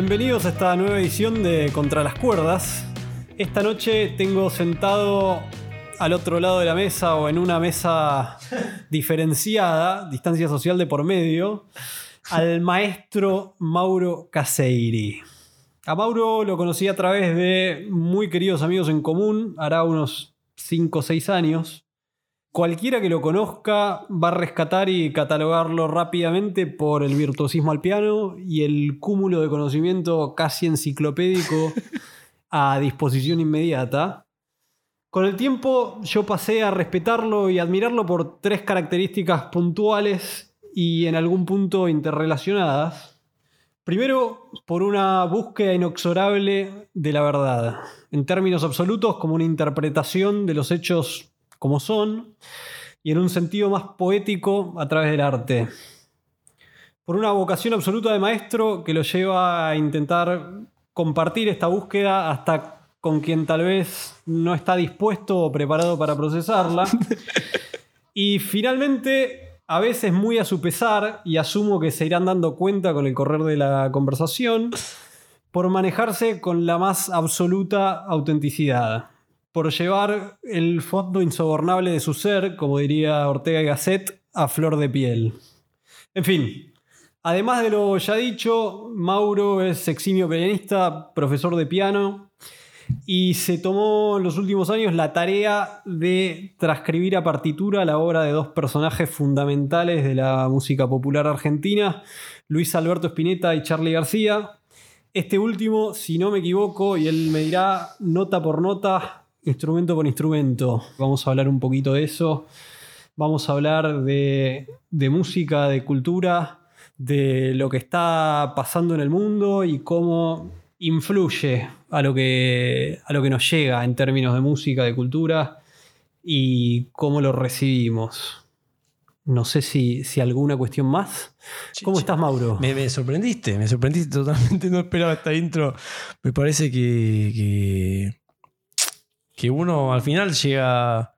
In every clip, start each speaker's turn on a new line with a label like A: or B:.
A: Bienvenidos a esta nueva edición de Contra las Cuerdas. Esta noche tengo sentado al otro lado de la mesa o en una mesa diferenciada, distancia social de por medio, al maestro Mauro Caseiri. A Mauro lo conocí a través de muy queridos amigos en común, hará unos 5 o 6 años. Cualquiera que lo conozca va a rescatar y catalogarlo rápidamente por el virtuosismo al piano y el cúmulo de conocimiento casi enciclopédico a disposición inmediata. Con el tiempo yo pasé a respetarlo y admirarlo por tres características puntuales y en algún punto interrelacionadas. Primero, por una búsqueda inexorable de la verdad, en términos absolutos como una interpretación de los hechos como son, y en un sentido más poético a través del arte. Por una vocación absoluta de maestro que lo lleva a intentar compartir esta búsqueda hasta con quien tal vez no está dispuesto o preparado para procesarla. y finalmente, a veces muy a su pesar, y asumo que se irán dando cuenta con el correr de la conversación, por manejarse con la más absoluta autenticidad por llevar el fondo insobornable de su ser, como diría Ortega y Gasset, a flor de piel. En fin, además de lo ya dicho, Mauro es eximio pianista, profesor de piano, y se tomó en los últimos años la tarea de transcribir a partitura la obra de dos personajes fundamentales de la música popular argentina, Luis Alberto Spinetta y Charlie García. Este último, si no me equivoco, y él me dirá nota por nota, instrumento por instrumento. Vamos a hablar un poquito de eso. Vamos a hablar de, música, de cultura, de lo que está pasando en el mundo y cómo influye a lo que, a lo que nos llega en términos de música, de cultura y cómo lo recibimos. No sé si, si alguna cuestión más. ¿Cómo estás, Mauro?
B: Me, sorprendiste, me sorprendiste totalmente. No esperaba esta intro. Me parece que que uno al final llega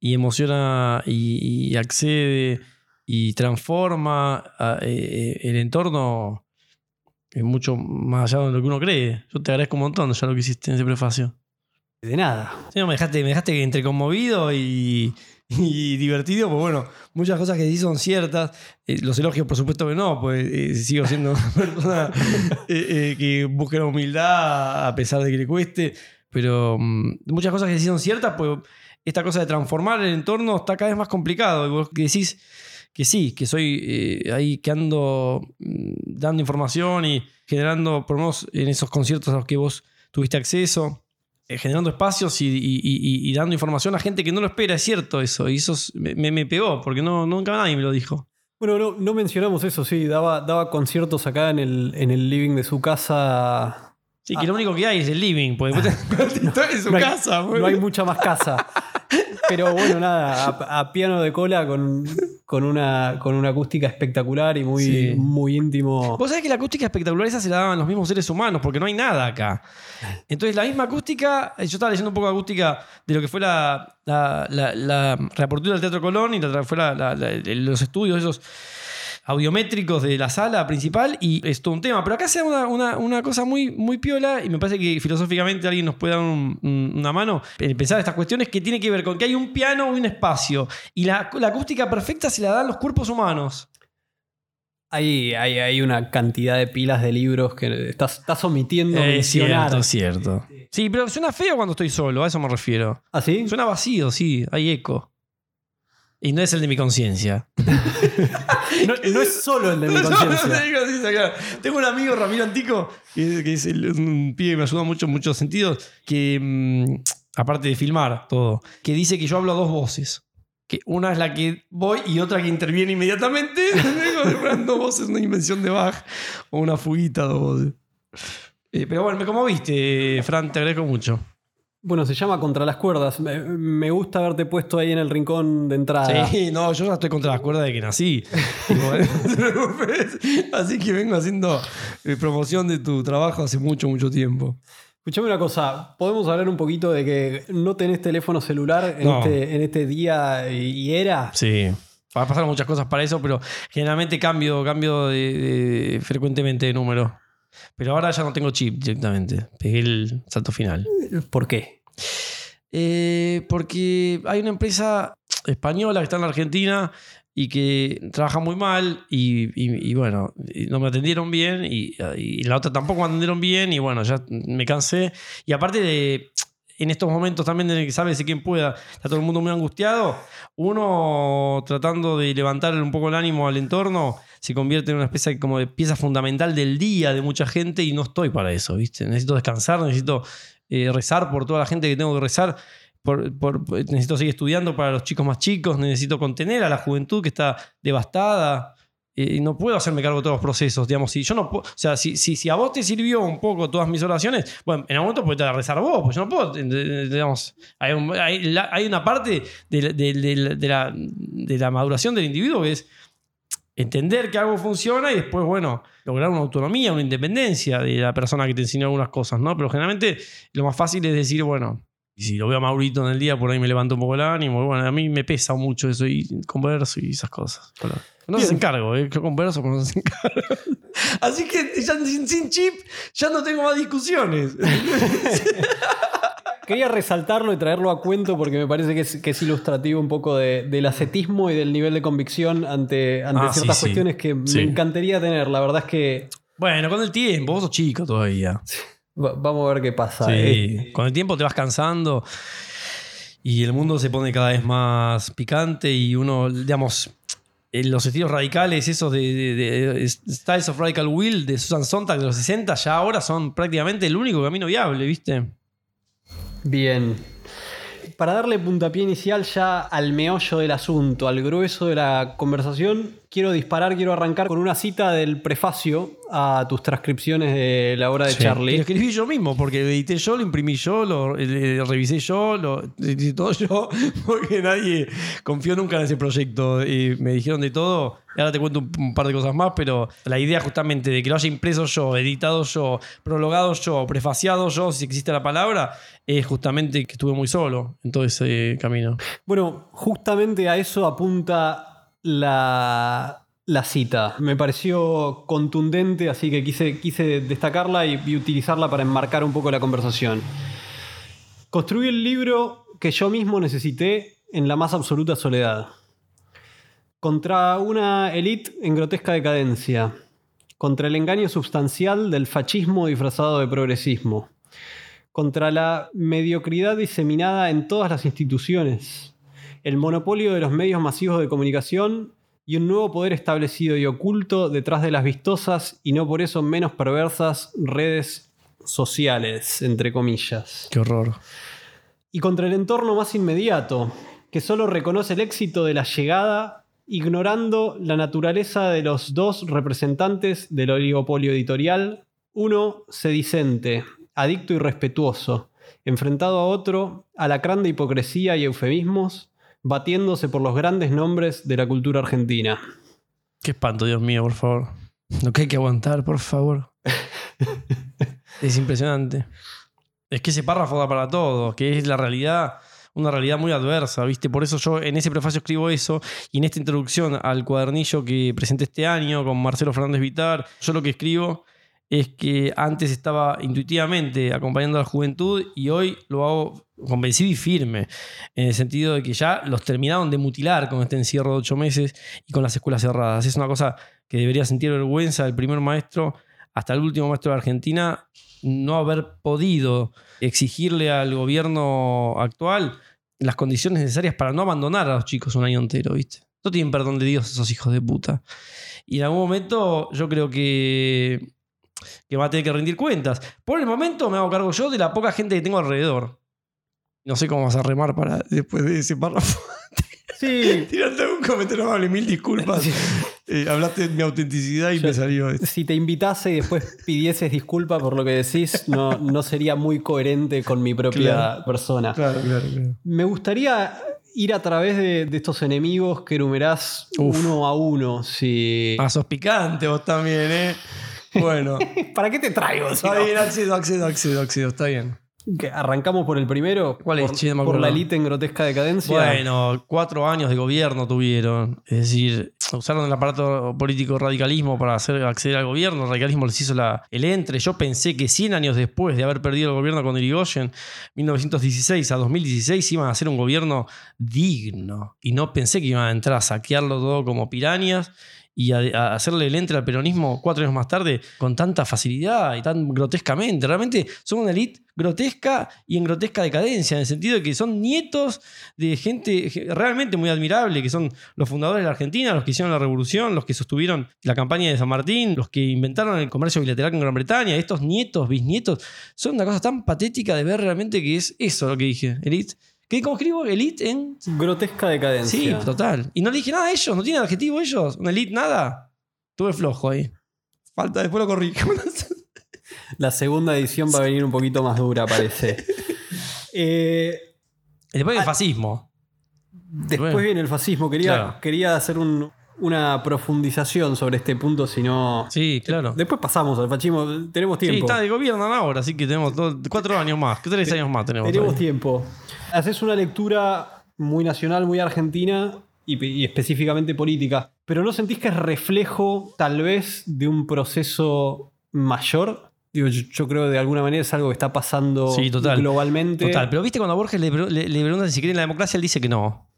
B: y emociona y, accede y transforma eh, eh, el entorno es mucho más allá de lo que uno cree. Yo te agradezco un montón ya lo que hiciste en ese prefacio.
A: De nada.
B: me dejaste, me dejaste entre conmovido y, divertido, pues bueno, muchas cosas que sí son ciertas. Eh, los elogios, por supuesto que no, pues sigo siendo una persona que busca la humildad a pesar de que le cueste. Pero mm, muchas cosas que sí son ciertas, pues esta cosa de transformar el entorno está cada vez más complicado. Y vos decís que sí, que soy eh, ahí que ando mm, dando información y generando, por lo menos en esos conciertos a los que vos tuviste acceso, eh, generando espacios y, dando información a gente que no lo espera, es cierto eso. Y eso me, pegó, porque no, nunca nadie me lo dijo.
A: Bueno, no, mencionamos eso, sí, daba, daba conciertos acá en el, en el living de su casa
B: Sí, que lo único que hay es el living, porque en su casa.
A: no hay mucha más casa. Pero bueno, nada, a, piano de cola con, con, una, con una acústica espectacular y muy, muy íntimo.
B: Vos sabés que la acústica espectacular esa se la daban los mismos seres humanos, porque no hay nada acá. Entonces, la misma acústica, yo estaba leyendo un poco de acústica de lo que fue la, la, la, reapertura del Teatro Colón y la, fue los estudios esos audiométricos de la sala principal y es todo un tema. Pero acá se da una, cosa muy, muy piola y me parece que filosóficamente alguien nos puede dar una mano en pensar estas cuestiones que tiene que ver con que hay un piano y un espacio y la, acústica perfecta se la dan los cuerpos humanos.
A: Hay, hay, una cantidad de pilas de libros que estás, estás omitiendo.
B: Es cierto, cierto. Sí, pero suena feo cuando estoy solo, a eso me refiero.
A: ¿Ah, sí?
B: Suena vacío, sí, hay eco. Y no es el de mi conciencia.
A: no, es solo el de mi conciencia.
B: Tengo un amigo, Ramiro Antico, que, es un pibe que me ayuda mucho en muchos sentidos, que mm, aparte de filmar todo, que dice que yo hablo a dos voces. Que una es la que voy y otra que interviene inmediatamente. dos voces, una invención de Bach o una fuguita, dos voces. Eh, pero bueno, como viste, Fran, te agradezco mucho.
A: Bueno, se llama Contra las Cuerdas. Me, gusta haberte puesto ahí en el rincón de entrada.
B: Sí, no, yo ya estoy contra las cuerdas de que nací. Así que vengo haciendo eh, promoción de tu trabajo hace mucho, mucho tiempo.
A: Escuchame una cosa, podemos hablar un poquito de que no tenés teléfono celular en, este, este, día y era.
B: Sí. Va a pasar muchas cosas para eso, pero generalmente cambio, cambio frecuentemente de número. Pero ahora ya no tengo chip directamente. Pegué el salto final.
A: ¿Por qué?
B: Eh, porque hay una empresa española que está en la Argentina y que trabaja muy mal y, y- y bueno, no me atendieron bien y, y la otra tampoco me atendieron bien y bueno, ya me cansé. Y aparte de, en estos momentos también de que sabes de quién pueda, está todo el mundo muy angustiado, uno tratando de levantar un poco el ánimo al entorno se convierte en una especie como de pieza fundamental del día de mucha gente y no estoy para eso, ¿viste? Necesito descansar, necesito eh, rezar por toda la gente que tengo que rezar. Por, necesito seguir estudiando para los chicos más chicos, necesito contener a la juventud que está devastada. eh, no puedo hacerme cargo de todos los procesos, digamos. Si yo no o sea, si, si, si a vos te sirvió un poco todas mis oraciones, bueno, en algún momento podés rezar vos, pues yo no puedo, eh, digamos, hay, un- hay una parte de- de la, de la maduración del individuo que es entender que algo funciona y después, bueno, lograr una autonomía, una independencia de la persona que te enseñó algunas cosas, ¿no? Pero generalmente lo más fácil es decir, bueno, y si lo veo a Maurito en el día, por ahí me levanto un poco el ánimo. Bueno, a mí me pesa mucho eso y converso y esas cosas. No se encargo, ¿eh? yo converso cuando se encargo. Así que ya sin, sin chip ya no tengo más discusiones.
A: Quería resaltarlo y traerlo a cuento porque me parece que es, que es ilustrativo un poco de- del ascetismo y del nivel de convicción ante, ante
B: Ah,
A: ciertas
B: sí.
A: cuestiones que me encantaría tener. La verdad es que
B: bueno, con el tiempo, vos sos chico todavía.
A: va- vamos a ver qué pasa. Eh,
B: Sí, con el tiempo te vas cansando y el mundo se pone cada vez más picante y uno, digamos, en los estilos radicales, esos de, de- de- Styles of Radical Will de Susan Sontag de los 60, ya ahora son prácticamente el único camino viable, ¿viste?
A: Bien. Para darle puntapié inicial ya al meollo del asunto, al grueso de la conversación, quiero disparar, quiero arrancar con una cita del prefacio a tus transcripciones de la obra de Charlie.
B: Lo escribí yo mismo, porque lo edité yo, lo imprimí yo, lo eh, revisé yo, lo hice todo yo, porque nadie confió nunca en ese proyecto. Y me dijeron de todo. Ahora te cuento un, un par de cosas más, pero la idea justamente de que lo haya impreso yo, editado yo, prologado yo, prefaciado yo, si existe la palabra, es justamente que estuve muy solo en todo ese camino.
A: Bueno, justamente a eso apunta la, la cita. Me pareció contundente, así que quise, quise destacarla y, y utilizarla para enmarcar un poco la conversación. Construí el libro que yo mismo necesité en la más absoluta soledad. Contra una élite en grotesca decadencia. Contra el engaño substancial del fascismo disfrazado de progresismo. Contra la mediocridad diseminada en todas las instituciones. El monopolio de los medios masivos de comunicación y un nuevo poder establecido y oculto detrás de las vistosas y no por eso menos perversas redes sociales, entre comillas
B: Qué horror.
A: y contra el entorno más inmediato, que solo reconoce el éxito de la llegada, ignorando la naturaleza de los dos representantes del oligopolio editorial, uno sedicente, adicto y respetuoso, enfrentado a otro, alacrán de hipocresía y eufemismos, batiéndose por los grandes nombres de la cultura argentina.
B: Qué espanto, Dios mío, por favor. Lo que hay que aguantar, por favor. es impresionante. Es que ese párrafo da para todo, que es la realidad, una realidad muy adversa, ¿viste? Por eso yo en ese prefacio escribo eso y en esta introducción al cuadernillo que presenté este año con Marcelo Fernández Vitar, yo lo que escribo es que antes estaba intuitivamente acompañando a la juventud y hoy lo hago convencido y firme, en el sentido de que ya los terminaron de mutilar con este encierro de ocho meses y con las escuelas cerradas. Es una cosa que debería sentir vergüenza el primer maestro hasta el último maestro de Argentina no haber podido exigirle al gobierno actual las condiciones necesarias para no abandonar a los chicos un año entero, ¿viste? No tienen perdón de Dios esos hijos de puta. Y en algún momento yo creo que, que va a tener que rendir cuentas. Por el momento me hago cargo yo de la poca gente que tengo alrededor. No sé cómo vas a remar para después de ese párrafo.
A: Sí,
B: Tirarte un comentario amable, mil disculpas. Eh, hablaste de mi autenticidad y
A: Yo-
B: me salió esto.
A: si te invitase y después pidieses disculpa por lo que decís, no, no sería muy coherente con mi propia
B: Claro.
A: persona.
B: Claro, claro, claro.
A: Me gustaría ir a través de, de estos enemigos que enumerás
B: Uf.
A: uno a uno. Si...
B: Ah, sos picante vos también, ¿eh? Bueno.
A: ¿Para qué te traigo? si
B: está
A: no?
B: bien, accedo, accedo, accedo, accedo, está bien.
A: Arrancamos por el primero.
B: ¿Cuál es?
A: Por, la elite en grotesca decadencia.
B: Bueno, cuatro años de gobierno tuvieron. Es decir, usaron el aparato político radicalismo para hacer acceder al gobierno. El radicalismo les hizo la, el entre. Yo pensé que 100 años después de haber perdido el gobierno con Irigoyen, 1916 a 2016, iban a hacer un gobierno digno. Y no pensé que iban a entrar a saquearlo todo como pirañas y a, hacerle el entre al peronismo cuatro años más tarde con tanta facilidad y tan grotescamente. Realmente son una élite grotesca y en grotesca decadencia, en el sentido de que son nietos de gente realmente muy admirable, que son los fundadores de la Argentina, los que hicieron la revolución, los que sostuvieron la campaña de San Martín, los que inventaron el comercio bilateral con Gran Bretaña, estos nietos, bisnietos, son una cosa tan patética de ver realmente que es eso lo que dije, élite ¿Qué, ¿Cómo escribo? Elite en.
A: Grotesca decadencia.
B: Sí, total. Y no dije nada a ellos, no tienen adjetivo ellos. Un elite nada. Tuve flojo ahí. Falta, después lo corrí.
A: La segunda edición va a venir un poquito más dura, parece.
B: eh, después viene el ah, fascismo.
A: Después viene el fascismo. Quería, quería hacer una profundización sobre este punto, si no.
B: Sí, claro.
A: Después pasamos al fascismo. Tenemos tiempo. Sí,
B: está de gobierno ahora, así que tenemos cuatro años más. Tres años más tenemos.
A: Tenemos tiempo. Haces una lectura muy nacional, muy argentina y, específicamente política, pero ¿no sentís que es reflejo tal vez de un proceso mayor? Digo, yo, creo que de alguna manera es algo que está pasando globalmente.
B: Total, pero viste cuando a Borges le, le, preguntan si cree en la democracia, él dice que no.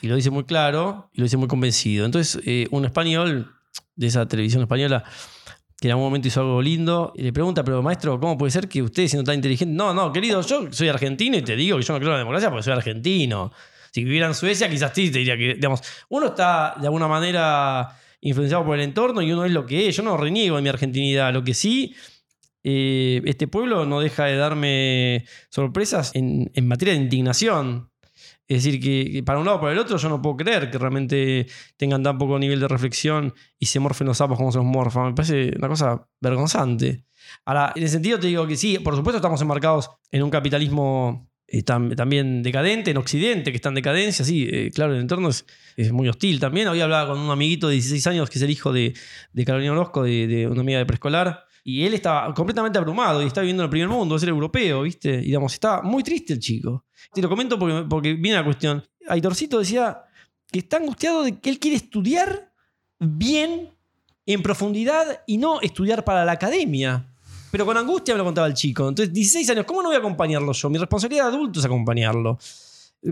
B: Y lo dice muy claro y lo dice muy convencido. Entonces, eh, un español de esa televisión española que en algún momento hizo algo lindo, y le pregunta, pero maestro, ¿cómo puede ser que usted, siendo tan inteligente? No, no, querido, yo soy argentino y te digo que yo no creo en la democracia porque soy argentino. Si viviera en Suecia, quizás sí te diría que, digamos, uno está de alguna manera influenciado por el entorno y uno es lo que es. Yo no reniego de mi argentinidad. Lo que sí, eh, este pueblo no deja de darme sorpresas en, en materia de indignación. Es decir, que, para un lado o para el otro yo no puedo creer que realmente tengan tan poco nivel de reflexión y se morfen los sapos como se los morfan. Me parece una cosa vergonzante. Ahora, en ese sentido te digo que sí, por supuesto estamos enmarcados en un capitalismo eh, también decadente, en Occidente, que está en decadencia, sí, eh, claro, el entorno es, muy hostil también. Hoy hablaba con un amiguito de 16 años que es el hijo de, de Carolina Orozco, de, de una amiga de preescolar, y él estaba completamente abrumado y está viviendo en el primer mundo, es el europeo, ¿viste? Y digamos, está muy triste el chico. Te lo comento porque, porque viene la cuestión. Aitorcito decía que está angustiado de que él quiere estudiar bien, en profundidad, y no estudiar para la academia. Pero con angustia me lo contaba el chico. Entonces, 16 años, ¿cómo no voy a acompañarlo yo? Mi responsabilidad de adulto es acompañarlo.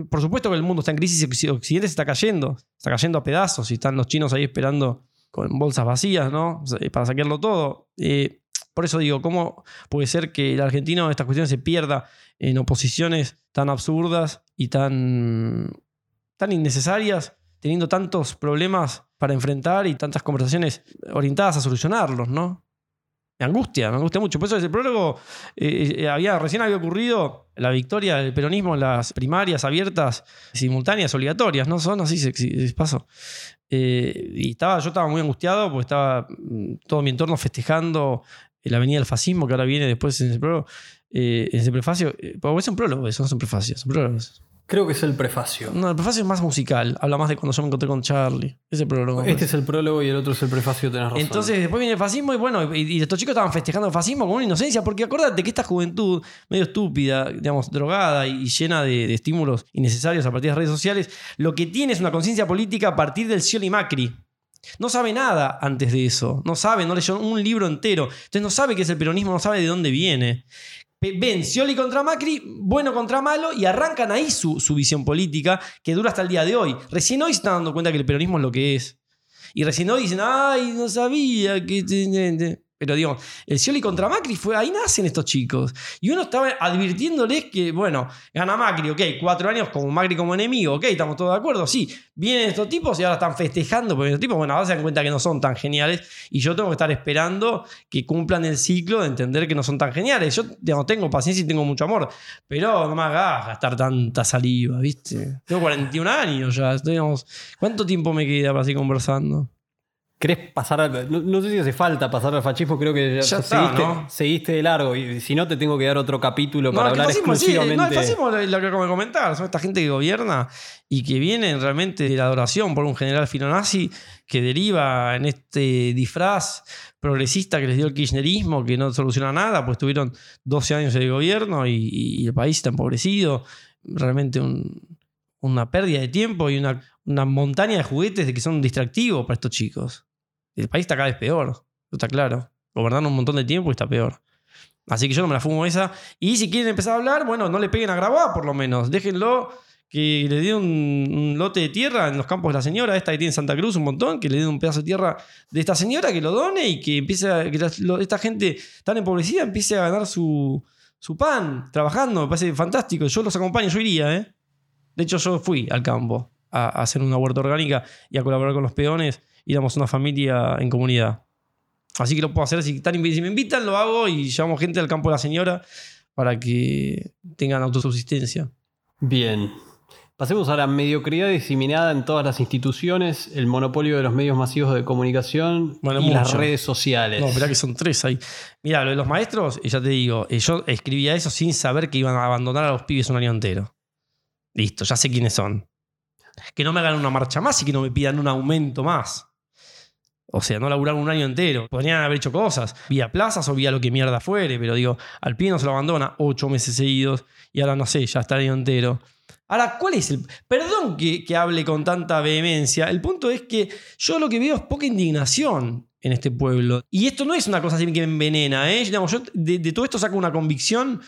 B: Por supuesto que el mundo está en crisis y Occidente se está cayendo. Está cayendo a pedazos y están los chinos ahí esperando con bolsas vacías, ¿no? Para saquearlo todo. Eh, por eso digo, ¿cómo puede ser que el argentino en estas cuestiones se pierda en oposiciones tan absurdas y tan, tan innecesarias, teniendo tantos problemas para enfrentar y tantas conversaciones orientadas a solucionarlos, ¿no? Me angustia, me angustia mucho. Por eso ese prólogo eh, eh, había, recién había ocurrido la victoria del peronismo en las primarias abiertas, simultáneas, obligatorias, ¿no? Son así, se, paso. Eh, y estaba, yo estaba muy angustiado porque estaba mm, todo mi entorno festejando la avenida del fascismo que ahora viene después en ese prólogo, eh, en ese prefacio. Eh, es un prólogo, eso no son prefacios, son prólogos.
A: Creo que es el prefacio.
B: No, el prefacio es más musical. Habla más de cuando yo me encontré con Charlie. Ese prólogo.
A: Este es el prólogo y el otro es el prefacio, tenés razón.
B: Entonces, después viene el fascismo y bueno, y, estos chicos estaban festejando el fascismo con una inocencia, porque acuérdate que esta juventud medio estúpida, digamos, drogada y, llena de, estímulos innecesarios a partir de las redes sociales, lo que tiene es una conciencia política a partir del Scioli Macri. No sabe nada antes de eso. No sabe, no leyó un libro entero. Entonces no sabe qué es el peronismo, no sabe de dónde viene. Ven Scioli contra Macri, bueno contra malo, y arrancan ahí su, su visión política que dura hasta el día de hoy. Recién hoy se están dando cuenta que el peronismo es lo que es. Y recién hoy dicen, ay, no sabía que... Pero digo, el Scioli contra Macri fue, ahí nacen estos chicos. Y uno estaba advirtiéndoles que, bueno, gana Macri, ok, cuatro años como Macri como enemigo, ok, estamos todos de acuerdo, sí. Vienen estos tipos y ahora están festejando, porque estos tipos, bueno, ahora se dan cuenta que no son tan geniales y yo tengo que estar esperando que cumplan el ciclo de entender que no son tan geniales. Yo, digamos, tengo paciencia y tengo mucho amor, pero no me hagas gastar tanta saliva, ¿viste? Tengo 41 años ya, digamos, ¿cuánto tiempo me queda para seguir conversando?
A: ¿Querés pasar al, no, sé si hace falta pasar al fascismo, creo que ya, seguiste, de largo. Y si no, te tengo que dar otro capítulo para hablar exclusivamente. no,
B: el fascismo lo, que acabo de comentar. Son esta gente que gobierna y que viene realmente de la adoración por un general filonazi que deriva en este disfraz progresista que les dio el kirchnerismo, que no soluciona nada, pues tuvieron 12 años de gobierno y, y el país está empobrecido. Realmente un, una pérdida de tiempo y una, una montaña de juguetes de que son distractivos para estos chicos. El país está cada vez peor, está claro. Gobernando un montón de tiempo está peor. Así que yo no me la fumo esa. Y si quieren empezar a hablar, bueno, no le peguen a grabar por lo menos. Déjenlo que le dé un, lote de tierra en los campos de la señora, esta que tiene en Santa Cruz un montón, que le dé un pedazo de tierra de esta señora, que lo done y que empiece a, esta gente tan empobrecida empiece a ganar su, su pan trabajando. Me parece fantástico. Yo los acompaño, yo iría, ¿eh? De hecho, yo fui al campo a, a hacer una huerta orgánica y a colaborar con los peones y damos una familia en comunidad. Así que lo puedo hacer. Si, están invi- si me invitan, lo hago y llevamos gente al campo de la señora para que tengan autosubsistencia.
A: Bien. Pasemos a la mediocridad diseminada en todas las instituciones, el monopolio de los medios masivos de comunicación
B: Bueno,
A: y las redes sociales.
B: No, esperá que son tres ahí. Mira, lo de los maestros, eh, ya te digo, eh, yo escribía eso sin saber que iban a abandonar a los pibes un año entero. Listo, ya sé quiénes son. Que no me hagan una marcha más y que no me pidan un aumento más. O sea, no laburaron un año entero. Podrían haber hecho cosas, vía plazas o vía lo que mierda fuere, pero digo, al pibe no se lo abandona ocho meses seguidos y ahora no sé, ya está el año entero. Ahora, ¿cuál es el...? Perdón que, hable con tanta vehemencia. El punto es que yo lo que veo es poca indignación en este pueblo. Y esto no es una cosa así que me envenena, ¿eh? Yo de, de todo esto saco una convicción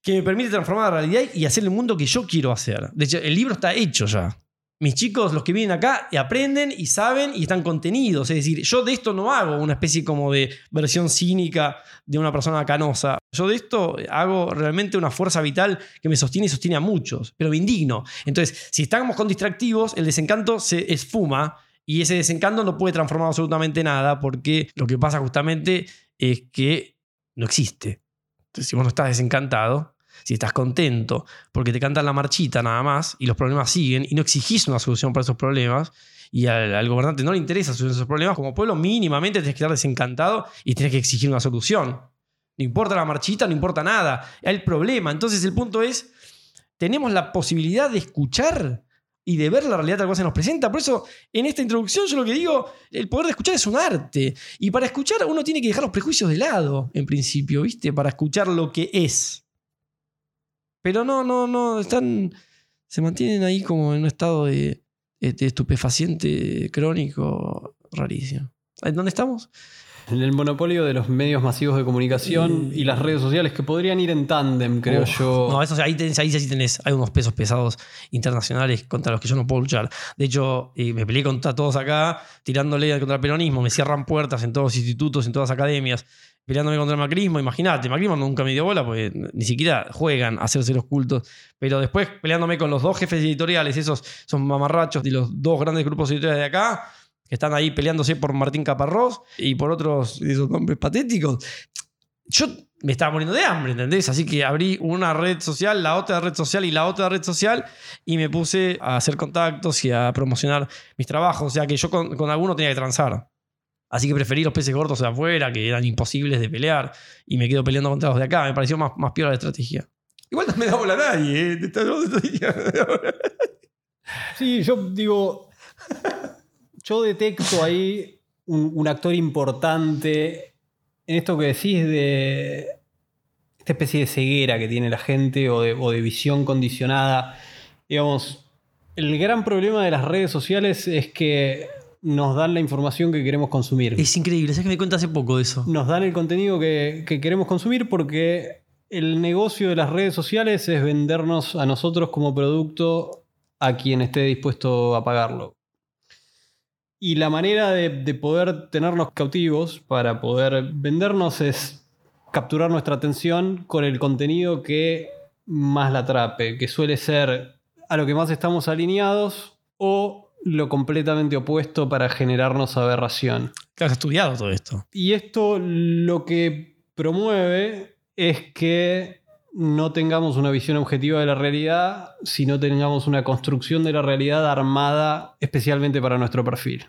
B: que me permite transformar la realidad y hacer el mundo que yo quiero hacer. De hecho, el libro está hecho ya. Mis chicos, los que vienen acá, aprenden y saben y están contenidos. Es decir, yo de esto no hago una especie como de versión cínica de una persona canosa. Yo de esto hago realmente una fuerza vital que me sostiene y sostiene a muchos, pero me indigno. Entonces, si estamos con distractivos, el desencanto se esfuma y ese desencanto no puede transformar absolutamente nada porque lo que pasa justamente es que no existe. Entonces, si vos no estás desencantado, si estás contento porque te cantan la marchita nada más y los problemas siguen y no exigís una solución para esos problemas y al, gobernante no le interesa solucionar esos problemas, como pueblo mínimamente tenés que estar desencantado y tenés que exigir una solución. No importa la marchita, no importa nada. El problema. Entonces el punto es, tenemos la posibilidad de escuchar y de ver la realidad tal cual se nos presenta. Por eso, en esta introducción, yo lo que digo, el poder de escuchar es un arte. Y para escuchar uno tiene que dejar los prejuicios de lado, en principio, ¿viste? Para escuchar lo que es. Pero no, no, no, están. Se mantienen ahí como en un estado de, de estupefaciente crónico rarísimo. ¿En dónde estamos?
A: En el monopolio de los medios masivos de comunicación y las redes sociales que podrían ir en tándem, creo
B: Uf,
A: yo.
B: No, eso, ahí, tenés, ahí sí tenés, hay unos pesos pesados internacionales contra los que yo no puedo luchar. De hecho, eh, me peleé contra todos acá, tirándole contra el peronismo, me cierran puertas en todos los institutos, en todas las academias, peleándome contra el macrismo. Imagínate, macrismo nunca me dio bola porque ni siquiera juegan a hacerse los cultos. Pero después peleándome con los dos jefes editoriales, esos son mamarrachos de los dos grandes grupos editoriales de acá, que están ahí peleándose por Martín Caparrós y por otros esos nombres patéticos. Yo me estaba muriendo de hambre, ¿entendés? Así que abrí una red social, la otra red social y la otra red social y me puse a hacer contactos y a promocionar mis trabajos. O sea que yo con, con alguno tenía que transar. Así que preferí los peces gordos de afuera, que eran imposibles de pelear, y me quedo peleando contra los de acá. Me pareció más, más peor la estrategia. Igual no me da bola a nadie, ¿eh? Te está hablando de estrategia.
A: Sí, yo digo. Yo detecto ahí un, un actor importante en esto que decís de esta especie de ceguera que tiene la gente o de, o de visión condicionada. Digamos, el gran problema de las redes sociales es que nos dan la información que queremos consumir.
B: Es increíble, ¿sabes que me cuenta hace poco de eso?
A: Nos dan el contenido que, que queremos consumir porque el negocio de las redes sociales es vendernos a nosotros como producto a quien esté dispuesto a pagarlo. Y la manera de, de poder tenernos cautivos para poder vendernos es capturar nuestra atención con el contenido que más la atrape, que suele ser a lo que más estamos alineados o lo completamente opuesto para generarnos aberración.
B: Claro, has estudiado todo esto.
A: Y esto lo que promueve es que no tengamos una visión objetiva de la realidad, sino tengamos una construcción de la realidad armada especialmente para nuestro perfil.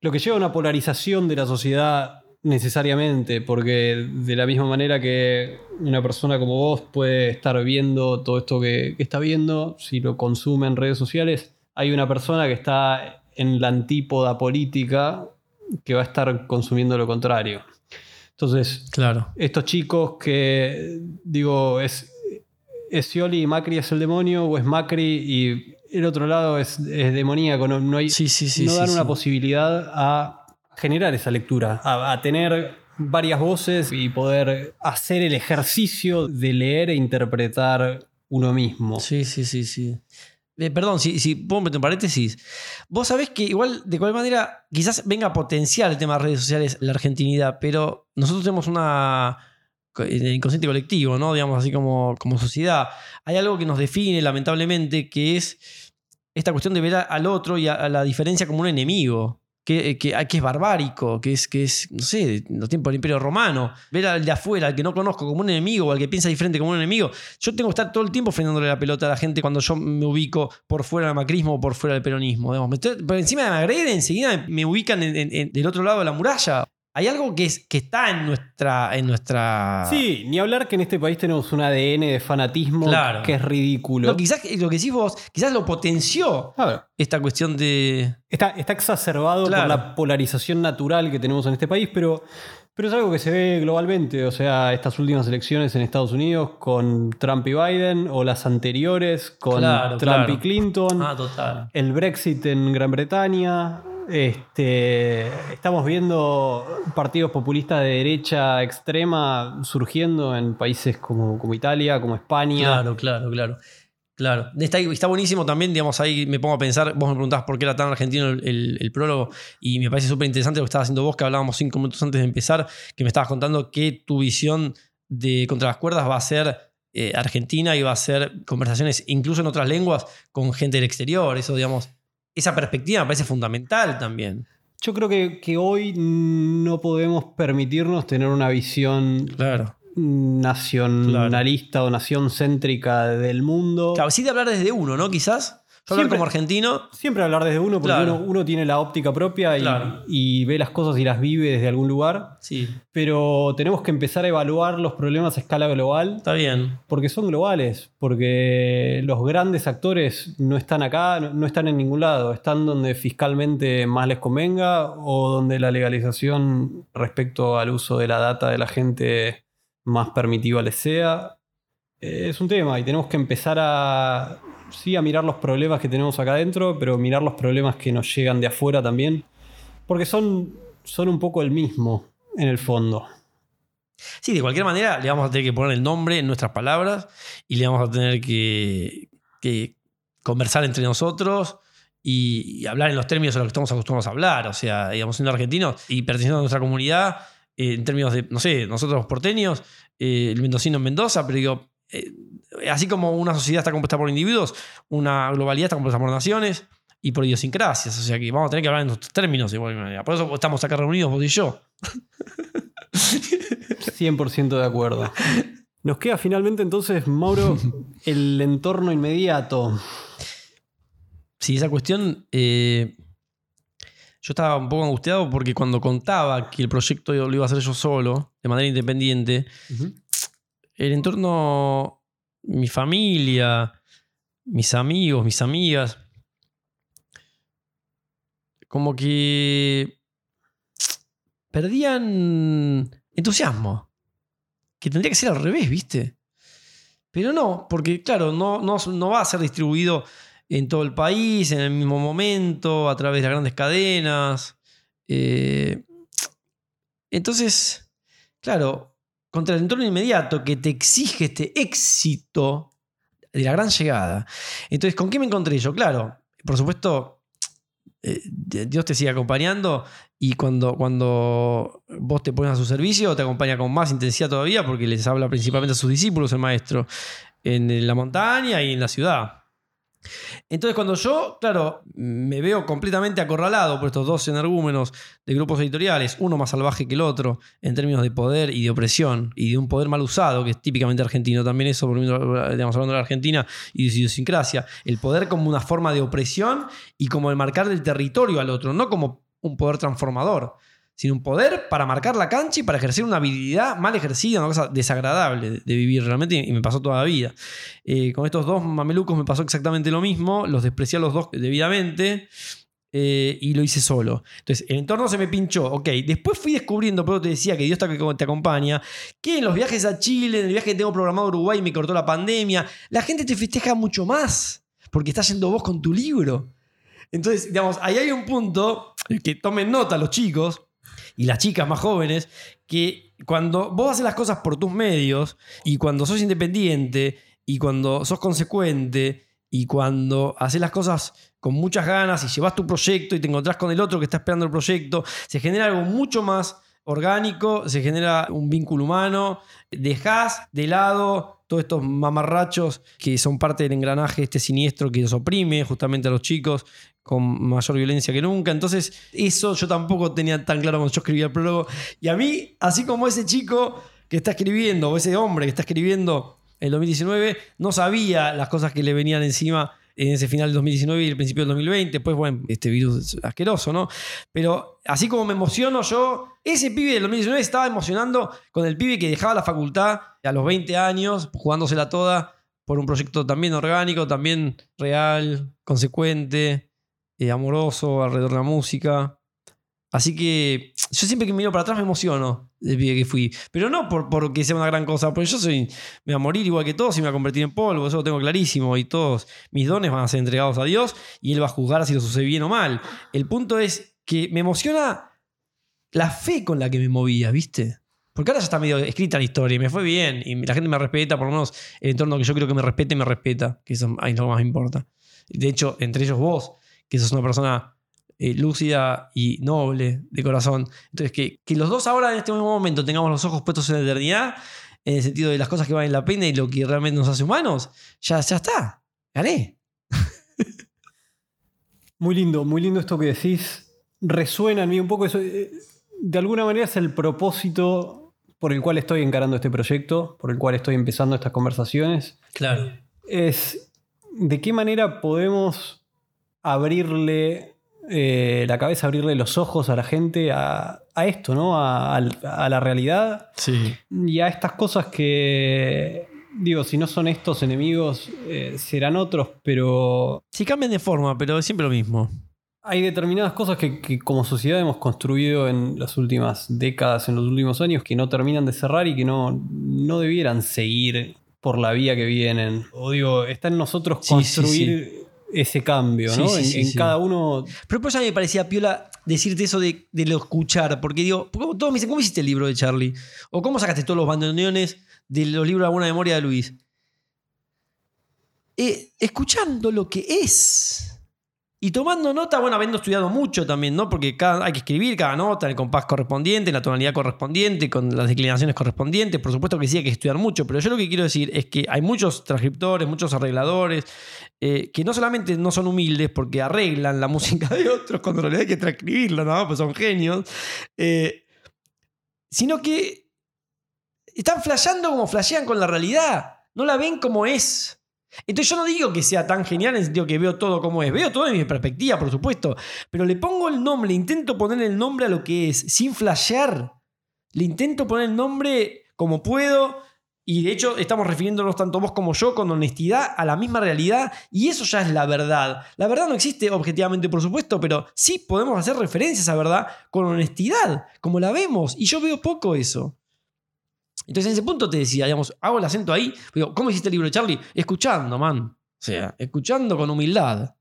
A: Lo que lleva a una polarización de la sociedad necesariamente, porque de la misma manera que una persona como vos puede estar viendo todo esto que, que está viendo, si lo consume en redes sociales, hay una persona que está en la antípoda política que va a estar consumiendo lo contrario. Entonces,
B: Claro.
A: estos chicos que, digo, es, es Scioli y Macri es el demonio, o es Macri y el otro lado es, es demoníaco. No, no, hay,
B: Sí, sí, sí.
A: no dan una posibilidad a generar esa lectura, a, a tener varias voces y poder hacer el ejercicio de leer e interpretar uno mismo.
B: Sí, sí, sí, sí. Eh, perdón, si, si puedo meter un paréntesis. Vos sabés que igual, de cualquier manera, quizás venga a potenciar el tema de redes sociales la argentinidad, pero nosotros tenemos una. En el inconsciente colectivo, ¿no? Digamos así como, como sociedad. Hay algo que nos define, lamentablemente, que es esta cuestión de ver al otro y a la diferencia como un enemigo. Que, que, que es barbárico, que es, que es, no sé, los tiempos del Imperio Romano. Ver al de afuera, al que no conozco, como un enemigo, o al que piensa diferente como un enemigo. Yo tengo que estar todo el tiempo frenándole la pelota a la gente cuando yo me ubico por fuera del macrismo o por fuera del peronismo. digamos. Por encima me agreden, enseguida me, ubican del otro lado de la muralla. Hay algo que, es, que está en nuestra, en nuestra.
A: Sí, ni hablar que en este país tenemos un ADN de fanatismo
B: Claro.
A: que es ridículo.
B: No, quizás lo que decís vos, quizás lo potenció esta cuestión de.
A: Está, está exacerbado
B: Claro.
A: por la polarización natural que tenemos en este país, pero, pero es algo que se ve globalmente. O sea, estas últimas elecciones en Estados Unidos con Trump y Biden, o las anteriores con
B: Claro,
A: Trump y Clinton,
B: Ah, total.
A: el Brexit en Gran Bretaña. Este, estamos viendo partidos populistas de derecha extrema surgiendo en países como, como Italia, como España.
B: Claro, claro, claro. Claro. Está, está buenísimo también, digamos, ahí me pongo a pensar, vos me preguntás por qué era tan argentino el, prólogo y me parece súper interesante lo que estabas haciendo vos, que hablábamos cinco minutos antes de empezar, que me estabas contando que tu visión de Contra las Cuerdas va a ser eh, argentina y va a ser conversaciones incluso en otras lenguas con gente del exterior, eso, digamos, esa perspectiva me parece fundamental también.
A: Yo creo que, que hoy no podemos permitirnos tener una visión
B: Claro.
A: nacionalista o nación céntrica del mundo.
B: Claro, sí de hablar desde uno, ¿no? Quizás. Yo hablar
A: Siempre-
B: como argentino.
A: Siempre hablar desde uno, porque
B: Claro.
A: uno, uno tiene la óptica propia y,
B: Claro.
A: y ve las cosas y las vive desde algún lugar.
B: Sí,
A: Pero tenemos que empezar a evaluar los problemas a escala global,
B: está bien.
A: porque son globales, porque los grandes actores no están acá, no, no están en ningún lado, están donde fiscalmente más les convenga o donde la legalización respecto al uso de la data de la gente más permitiva les sea. Eh, Es un tema y tenemos que empezar a, sí, a mirar los problemas que tenemos acá adentro, pero mirar los problemas que nos llegan de afuera también, porque son, son un poco el mismo en el fondo.
B: Sí, de cualquier manera le vamos a tener que poner el nombre en nuestras palabras y le vamos a tener que, que conversar entre nosotros y, hablar en los términos en los que estamos acostumbrados a hablar. O sea, digamos, siendo argentinos y perteneciendo a nuestra comunidad, eh, en términos de, no sé, nosotros los porteños, eh, el mendocino en Mendoza, pero digo, eh, así como una sociedad está compuesta por individuos, una globalidad está compuesta por naciones y por idiosincrasias. O sea que vamos a tener que hablar en nuestros términos de igual manera. Por eso estamos acá reunidos vos y yo.
A: 100% de acuerdo. Nos queda finalmente entonces, Mauro, el entorno inmediato.
B: Sí, esa cuestión. eh, yo estaba un poco angustiado porque cuando contaba que el proyecto lo iba a hacer yo solo, de manera independiente, el entorno, mi familia, mis amigos, mis amigas, como que perdían entusiasmo. Que tendría que ser al revés, ¿viste? Pero no, porque claro, no, no, va a ser distribuido en todo el país, en el mismo momento, a través de las grandes cadenas. Eh, entonces, claro, contra el entorno inmediato que te exige este éxito de la gran llegada. Entonces, ¿con qué me encontré yo? Claro, por supuesto, eh, Dios te sigue acompañando y cuando, cuando vos te pones a su servicio, te acompaña con más intensidad todavía porque les habla principalmente a sus discípulos, el maestro, en la montaña y en la ciudad. Entonces, cuando yo, claro, me veo completamente acorralado por estos dos energúmenos de grupos editoriales, uno más salvaje que el otro, en términos de poder y de opresión, y de un poder mal usado, que es típicamente argentino, también eso, volviendo, digamos, hablando de la Argentina y de su idiosincrasia, el poder como una forma de opresión y como el marcar del territorio al otro, no como un poder transformador, sino un poder para marcar la cancha y para ejercer una habilidad mal ejercida, una cosa desagradable de, vivir realmente, y me pasó toda la vida. Eh, con estos dos mamelucos me pasó exactamente lo mismo, los desprecié a los dos debidamente, eh, y lo hice solo. Entonces, el entorno se me pinchó. Ok, después fui descubriendo, pero te decía que Dios te, te acompaña, que en los viajes a Chile, en el viaje que tengo programado a Uruguay, me cortó la pandemia, la gente te festeja mucho más, porque estás yendo vos con tu libro. Entonces, digamos, ahí hay un punto que tomen nota los chicos y las chicas más jóvenes, que cuando vos haces las cosas por tus medios y cuando sos independiente y cuando sos consecuente y cuando haces las cosas con muchas ganas y llevas tu proyecto y te encontrás con el otro que está esperando el proyecto, se genera algo mucho más orgánico, se genera un vínculo humano, dejás de lado todos estos mamarrachos que son parte del engranaje este siniestro que los oprime justamente a los chicos con mayor violencia que nunca. Entonces, eso yo tampoco tenía tan claro cuando yo escribía el prólogo. Y a mí, así como ese chico que está escribiendo, o ese hombre que está escribiendo el 2019 no sabía las cosas que le venían encima en ese final del 2019 y el principio del 2020. Pues bueno, este virus asqueroso, ¿no? Pero así como me emociono yo, ese pibe del 2019 estaba emocionando con el pibe que dejaba la facultad a los 20 años, jugándosela toda por un proyecto también orgánico, también real, consecuente, eh, amoroso alrededor de la música. Así que yo siempre que miro para atrás me emociono del que fui. Pero no por, porque sea una gran cosa, porque yo soy, me voy a morir igual que todos y me voy a convertir en polvo, eso lo tengo clarísimo. Y todos mis dones van a ser entregados a Dios y Él va a juzgar si lo sucede bien o mal. El punto es que me emociona la fe con la que me movía, ¿viste? Porque ahora ya está medio escrita la historia y me fue bien y la gente me respeta, por lo menos el entorno que yo creo que me respete, me respeta, que eso es lo que más me importa. De hecho, entre ellos vos, que sos una persona eh, lúcida y noble de corazón. Entonces, que, que, los dos ahora en este mismo momento tengamos los ojos puestos en la eternidad, en el sentido de las cosas que valen la pena y lo que realmente nos hace humanos, ya, ya está. Gané.
A: Muy lindo, muy lindo esto que decís. Resuena en mí un poco eso. Eh, de alguna manera es el propósito por el cual estoy encarando este proyecto, por el cual estoy empezando estas conversaciones.
B: Claro.
A: Es de qué manera podemos abrirle eh, la cabeza, abrirle los ojos a la gente a, esto, ¿no? A, la realidad.
B: Sí.
A: Y a estas cosas que, digo, si no son estos enemigos, eh, serán otros, pero...
B: Sí cambian de forma, pero es siempre lo mismo.
A: Hay determinadas cosas que, como sociedad hemos construido en las últimas décadas, en los últimos años, que no terminan de cerrar y que no, no debieran seguir por la vía que vienen. O digo, está en nosotros construir ese cambio, ¿no? en, cada uno.
B: Pero pues a mí me parecía piola decirte eso de, lo escuchar, porque digo, todos me dicen, ¿cómo hiciste el libro de Charlie? ¿O cómo sacaste todos los bandoneones de los libros de alguna memoria de Luis? Eh, escuchando lo que es. Y tomando nota, bueno, habiendo estudiado mucho también, ¿no? Porque hay que escribir cada nota en el compás correspondiente, en la tonalidad correspondiente, con las declinaciones correspondientes. Por supuesto que sí hay que estudiar mucho, pero yo lo que quiero decir es que hay muchos transcriptores, muchos arregladores, eh, que no solamente no son humildes porque arreglan la música de otros cuando en realidad hay que transcribirla, ¿no? Pues son genios. Eh, sino que están flasheando como flashean con la realidad. No la ven como es. Entonces yo no digo que sea tan genial en el sentido que veo todo como es, veo todo en mi perspectiva, por supuesto, pero le pongo el nombre, le intento poner el nombre a lo que es, sin flashear. Le intento poner el nombre como puedo, y de hecho estamos refiriéndonos tanto vos como yo con honestidad a la misma realidad, y eso ya es la verdad. La verdad no existe objetivamente, por supuesto, pero sí podemos hacer referencias a verdad con honestidad, como la vemos, y yo veo poco eso. Entonces en ese punto te decía, digamos, hago el acento ahí, digo, ¿cómo hiciste el libro de Charlie? Escuchando, man. O sea, escuchando con humildad.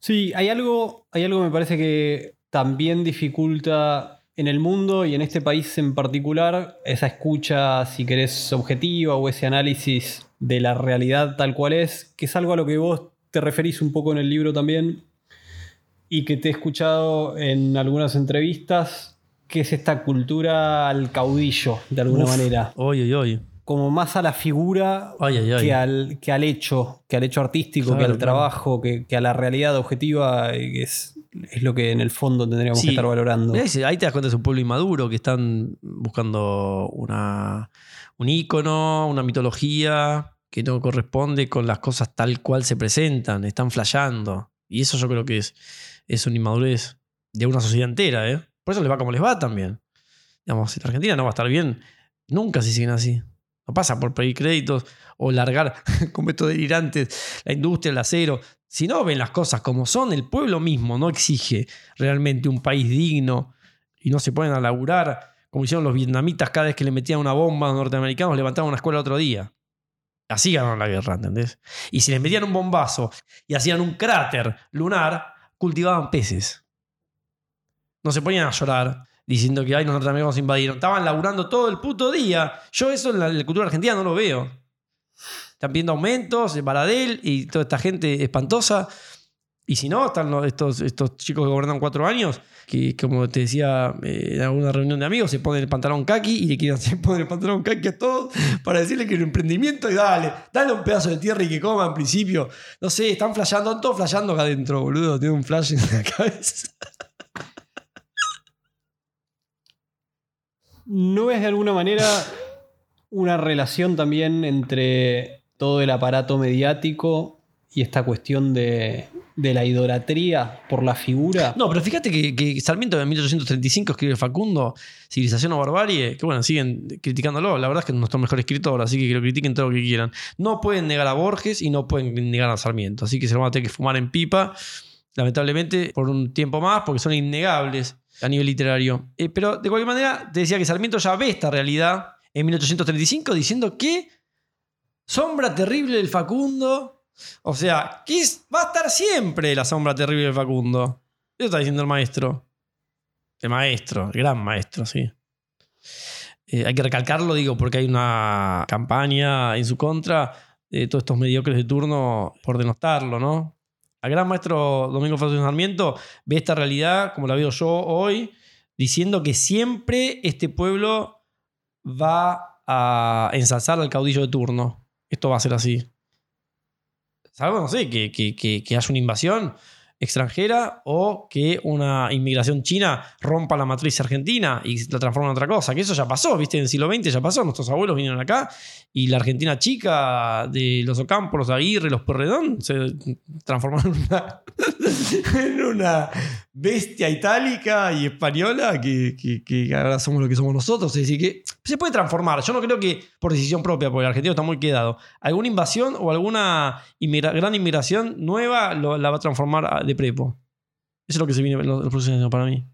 A: Sí, hay algo, hay algo que me parece que también dificulta en el mundo y en este país en particular esa escucha, si querés, objetiva o ese análisis de la realidad tal cual es, que es algo a lo que vos te referís un poco en el libro también y que te he escuchado en algunas entrevistas que es esta cultura al caudillo, de alguna manera.
B: Oye, oye.
A: Como más a la figura que, al, que al hecho, que al hecho artístico, que al trabajo, que, a la realidad objetiva, eh, que es, es lo que en el fondo tendríamos que estar valorando.
B: Ahí te das cuenta, es un pueblo inmaduro que están buscando una, un ícono, una mitología que no corresponde con las cosas tal cual se presentan, están flayando. Y eso yo creo que es, es una inmadurez de una sociedad entera, ¿eh? Por eso les va como les va también. Digamos, si la Argentina no va a estar bien, nunca si siguen así. No pasa por pedir créditos o largar con métodos delirantes la industria, el acero. Si no ven las cosas como son, el pueblo mismo no exige realmente un país digno y no se ponen a laburar como hicieron los vietnamitas cada vez que le metían una bomba a los norteamericanos, levantaban una escuela otro día. Así ganaron la guerra, ¿entendés? Y si les metían un bombazo y hacían un cráter lunar, cultivaban peces. No se ponían a llorar diciendo que ay, los norteamericanos invadieron. Estaban laburando todo el puto día. Yo eso en la, cultura argentina no lo veo. Están pidiendo aumentos, Baradel y toda esta gente espantosa. Y si no, están estos, estos chicos que gobernan cuatro años, que como te decía eh, en alguna reunión de amigos, se ponen el pantalón kaki y le quieren poner el pantalón kaki a todos para decirle que el emprendimiento y dale, dale un pedazo de tierra y que coma en principio. No sé, están flasheando, todos flasheando acá adentro, boludo. Tiene un flash en la cabeza.
A: ¿No es de alguna manera una relación también entre todo el aparato mediático y esta cuestión de, la idolatría por la figura?
B: No, pero fíjate que, Sarmiento en 1835 escribe Facundo, Civilización o Barbarie, que bueno, siguen criticándolo. La verdad es que es nuestro mejor escritor, así que que lo critiquen todo lo que quieran. No pueden negar a Borges y no pueden negar a Sarmiento, así que se lo van a tener que fumar en pipa, lamentablemente, por un tiempo más, porque son innegables a nivel literario. Eh, pero de cualquier manera, te decía que Sarmiento ya ve esta realidad en 1835 diciendo que sombra terrible del Facundo. O sea, que va a estar siempre la sombra terrible del Facundo. Eso está diciendo el maestro. El maestro, el gran maestro, sí. Eh, hay que recalcarlo, digo, porque hay una campaña en su contra de todos estos mediocres de turno por denostarlo, ¿no? Al gran maestro Domingo Francisco Sarmiento ve esta realidad, como la veo yo hoy, diciendo que siempre este pueblo va a ensalzar al caudillo de turno. Esto va a ser así. Salvo, no sé, que, que, que haya una invasión extranjera o que una inmigración china rompa la matriz argentina y la transforma en otra cosa. Que eso ya pasó, ¿viste? En el siglo XX ya pasó. Nuestros abuelos vinieron acá y la Argentina chica de los Ocampos, los Aguirre, los Perredón se transformaron en una, bestia itálica y española que, ahora somos lo que somos nosotros. Es decir, que se puede transformar. Yo no creo que por decisión propia, porque el argentino está muy quedado. Alguna invasión o alguna gran inmigración nueva la va a transformar de prepo. Eso es lo que se viene en los próximos para mí.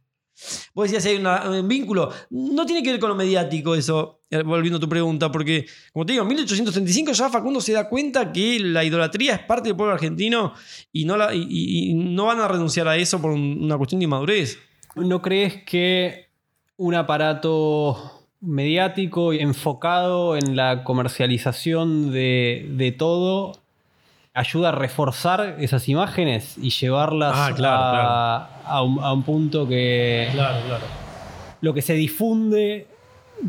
B: Vos decías hay un vínculo. No tiene que ver con lo mediático eso, eh, volviendo a tu pregunta, porque, como te digo, en 1835 ya Facundo se da cuenta que la idolatría es parte del pueblo argentino y no, la, y, no van a renunciar a eso por una cuestión de inmadurez.
A: ¿No crees que un aparato mediático enfocado en la comercialización de, de todo ayuda a reforzar esas imágenes y llevarlas
B: ah,
A: a, un, punto que lo que se difunde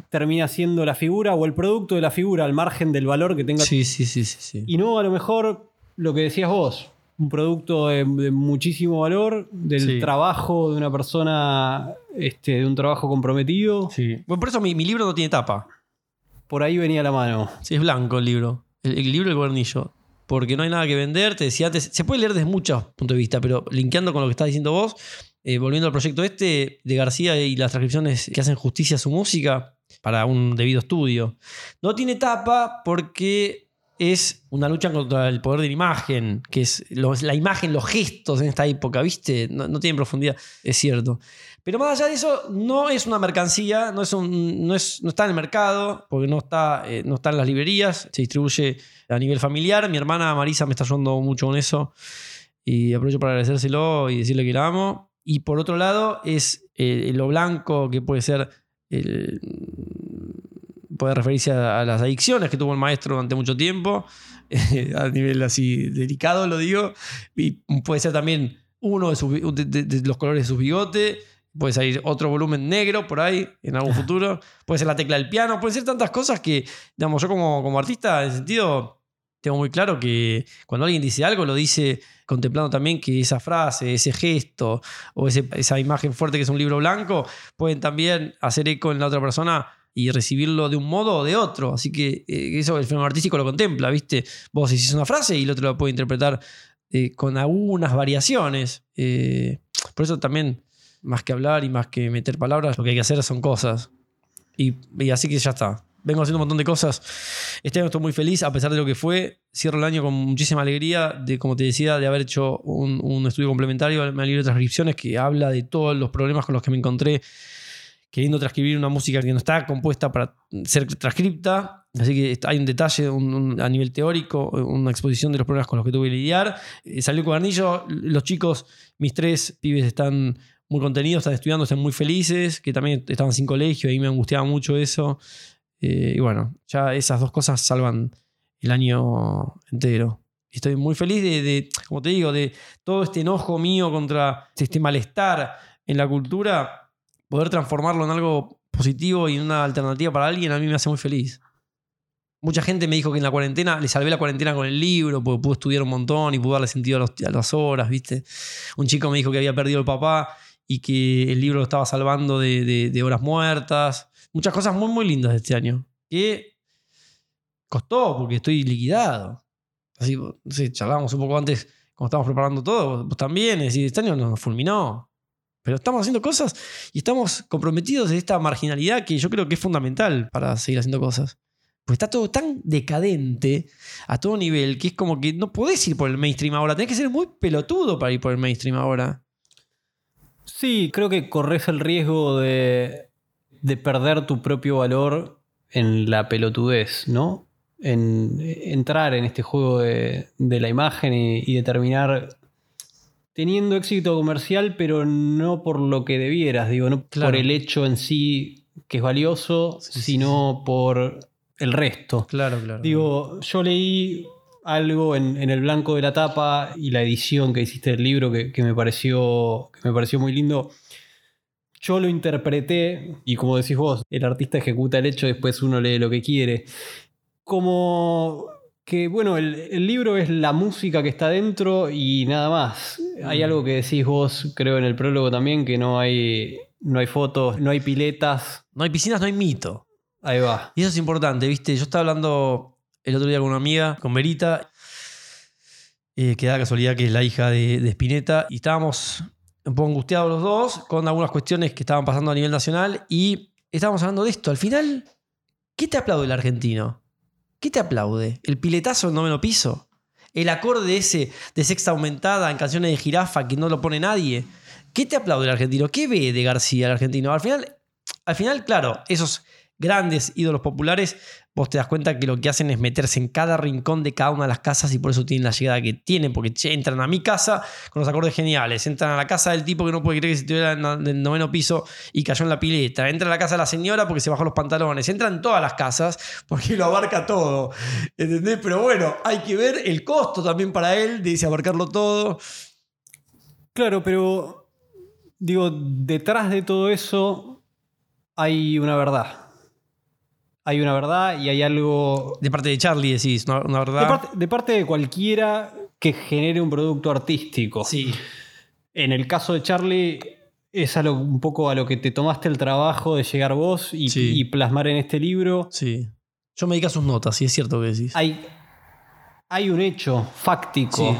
A: termina siendo la figura o el producto de la figura al margen del valor que tenga.
B: Sí, sí, sí, sí.
A: Y no a lo mejor lo que decías vos, un producto de, muchísimo valor, del trabajo de una persona, este, de un trabajo comprometido.
B: Sí. Bueno, por eso mi, libro no tiene tapa.
A: Por ahí venía la mano.
B: Sí, es blanco el libro. El, el libro del cuadernillo porque no hay nada que vender. Te decía antes, se puede leer desde muchos puntos de vista, pero linkeando con lo que estás diciendo vos, eh, volviendo al proyecto este de García y las transcripciones que hacen justicia a su música para un debido estudio. No tiene tapa porque es una lucha contra el poder de la imagen, que es la imagen, los gestos en esta época, ¿viste? No, no tienen profundidad, es cierto. Pero más allá de eso, no es una mercancía, no, es no, es, no está en el mercado, porque no está, eh, no está en las librerías, se distribuye a nivel familiar. Mi hermana Marisa me está ayudando mucho con eso y aprovecho para agradecérselo y decirle que la amo. Y por otro lado, es eh, lo blanco que puede ser, puede referirse a, las adicciones que tuvo el maestro durante mucho tiempo, a nivel así delicado lo digo, y puede ser también uno de, de los colores de su bigote Puede salir otro volumen negro por ahí en algún futuro. Puede ser la tecla del piano. Pueden ser tantas cosas que, digamos, yo como, como artista, en ese sentido, tengo muy claro que cuando alguien dice algo, lo dice contemplando también que esa frase, ese gesto o esa imagen fuerte que es un libro blanco, pueden también hacer eco en la otra persona y recibirlo de un modo o de otro. Así que eh, eso el fenómeno artístico lo contempla, ¿viste? Vos decís una frase y el otro la puede interpretar eh, con algunas variaciones. Eh, por eso también más que hablar y más que meter palabras, lo que hay que hacer son cosas. Y, así que ya está. vengo haciendo un montón de cosas. Este año estoy muy feliz, a pesar de lo que fue. Cierro el año con muchísima alegría, de, como te decía, de haber hecho un, un estudio complementario al libro de transcripciones que habla de todos los problemas con los que me encontré queriendo transcribir una música que no está compuesta para ser transcripta. Así que hay un detalle a nivel teórico, una exposición de los problemas con los que tuve que lidiar. Eh, salió el cuadernillo, los chicos, mis tres pibes están muy contenidos, están estudiando, están muy felices, que también estaban sin colegio y me angustiaba mucho eso. Eh, y bueno, ya esas dos cosas salvan el año entero. Estoy muy feliz de, como te digo, de todo este enojo mío contra este malestar en la cultura poder transformarlo en algo positivo y en una alternativa para alguien, a mí me hace muy feliz. Mucha gente me dijo que en la cuarentena, le salvé la cuarentena con el libro, porque pudo estudiar un montón y pudo darle sentido a, las horas, ¿viste? Un chico me dijo que había perdido el papá y que el libro lo estaba salvando de, horas muertas. Muchas cosas muy, muy lindas de este año. Que costó porque estoy liquidado. Así, sé, charlábamos un poco antes, cuando estábamos preparando todo, vos también, es decir, este año nos fulminó. Pero estamos haciendo cosas y estamos comprometidos en esta marginalidad que yo creo que es fundamental para seguir haciendo cosas. Pues está todo tan decadente a todo nivel que es como que no podés ir por el mainstream ahora. Tenés que ser muy pelotudo para ir por el mainstream ahora.
A: Sí, creo que corres el riesgo de, perder tu propio valor en la pelotudez, ¿no? En entrar en este juego de, la imagen y, y determinar teniendo éxito comercial, pero no por lo que debieras, digo, no por el hecho en sí que es valioso, sino por el resto.
B: Claro, claro.
A: Digo, yo leí algo en, el blanco de la tapa y la edición que hiciste del libro que, me, pareció, que me pareció muy lindo. Yo lo interpreté y como decís vos, el artista ejecuta el hecho, después uno lee lo que quiere. Como que bueno, el, libro es la música que está dentro y nada más. Hay mm. algo que decís vos, creo en el prólogo también, que no hay, no hay fotos, no hay piletas.
B: No hay piscinas, no hay mito.
A: Ahí va.
B: Y eso es importante, ¿viste? Yo estaba hablando el otro día con una amiga, con Verita, eh, que da casualidad que es la hija de, de Spinetta, y estábamos un poco angustiados los dos con algunas cuestiones que estaban pasando a nivel nacional y estábamos hablando de esto. Al final, ¿qué te aplaude el argentino? ¿Qué te aplaude? ¿El piletazo del noveno piso? ¿El acorde ese de sexta aumentada en canciones de jirafa que no lo pone nadie? ¿Qué te aplaude el argentino? ¿Qué ve de García el argentino? Al final, al final claro, esos grandes ídolos populares, vos te das cuenta que lo que hacen es meterse en cada rincón de cada una de las casas y por eso tienen la llegada que tienen, porque entran a mi casa con los acordes geniales, entran a la casa del tipo que no puede creer que se estuviera en el noveno piso y cayó en la pileta, entran a la casa de la señora porque se bajó los pantalones, entran en todas las casas porque lo abarca todo, ¿entendés? Pero bueno, hay que ver el costo también para él de abarcarlo todo.
A: Claro, pero digo, detrás de todo eso hay una verdad hay una verdad y hay algo...
B: De parte de Charlie decís, una, verdad.
A: De parte, de cualquiera que genere un producto artístico.
B: Sí.
A: En el caso de Charlie es un poco a lo que te tomaste el trabajo de llegar vos y, plasmar en este libro.
B: Sí. Yo me dedico a sus notas, sí es cierto que decís.
A: Hay, hay un hecho fáctico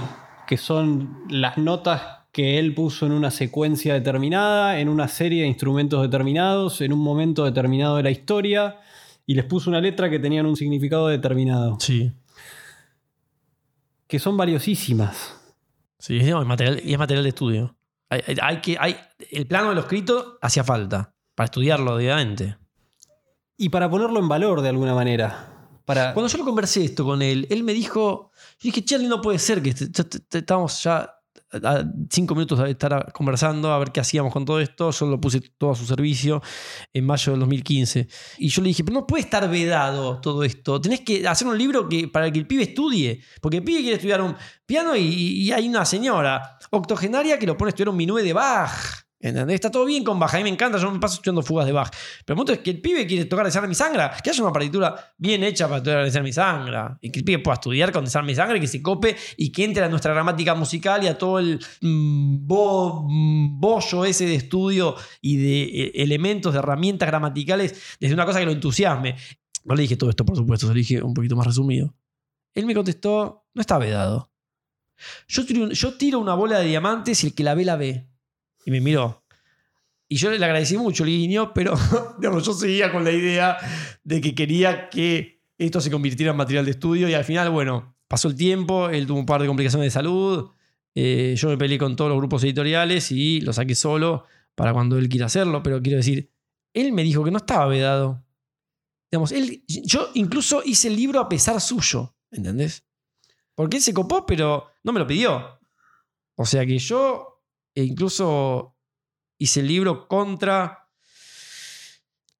A: que son las notas que él puso en una secuencia determinada, en una serie de instrumentos determinados, en un momento determinado de la historia y les puso una letra que tenían un significado determinado.
B: Sí.
A: Que son valiosísimas.
B: Sí, es material, y es material de estudio. Hay, que, hay, el plano de lo escrito hacía falta para estudiarlo obviamente.
A: Y para ponerlo en valor de alguna manera. Para...
B: Cuando yo lo conversé esto con él, él me dijo, yo dije, Charlie, no puede ser que estamos ya cinco minutos de estar conversando a ver qué hacíamos con todo esto. Yo lo puse todo a su servicio en mayo del 2015. Y yo le dije, pero no puede estar vedado todo esto. Tenés que hacer un libro que, para que el pibe estudie. Porque el pibe quiere estudiar un piano y, hay una señora octogenaria que lo pone a estudiar un minué de Bach. Está todo bien con Bach. A mí me encanta, yo me paso estudiando fugas de Bach. Pero el punto es que el pibe quiere tocar Desarme mi sangre, que haya una partitura bien hecha para tocar Desarme mi sangre. Y que el pibe pueda estudiar con Desarme mi sangre, que se cope y que entre a nuestra gramática musical y a todo el mm, mm, bollo ese de estudio y de eh, elementos, de herramientas gramaticales, desde una cosa que lo entusiasme. No le dije todo esto, por supuesto, se lo dije un poquito más resumido. Él me contestó, no está vedado. Yo tiro una bola de diamantes y el que la ve, la ve. Y me miró. Y yo le agradecí mucho el guiño, pero digamos, yo seguía con la idea de que quería que esto se convirtiera en material de estudio y al final, bueno, pasó el tiempo, él tuvo un par de complicaciones de salud, eh, yo me peleé con todos los grupos editoriales y lo saqué solo para cuando él quiera hacerlo, pero quiero decir, él me dijo que no estaba vedado. Digamos, él, yo incluso hice el libro a pesar suyo, ¿entendés? Porque él se copó, pero no me lo pidió. O sea que yo e incluso hice el libro contra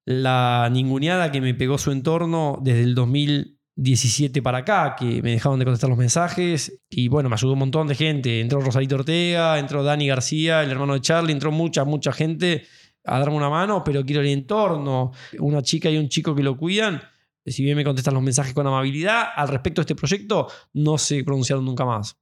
B: la ninguneada que me pegó su entorno desde el 2017 para acá, que me dejaron de contestar los mensajes. Y bueno, me ayudó un montón de gente. Entró Rosalito Ortega, entró Dani García, el hermano de Charlie, entró mucha, mucha gente a darme una mano, pero quiero el entorno. Una chica y un chico que lo cuidan. Si bien me contestan los mensajes con amabilidad, al respecto de este proyecto no se pronunciaron nunca más.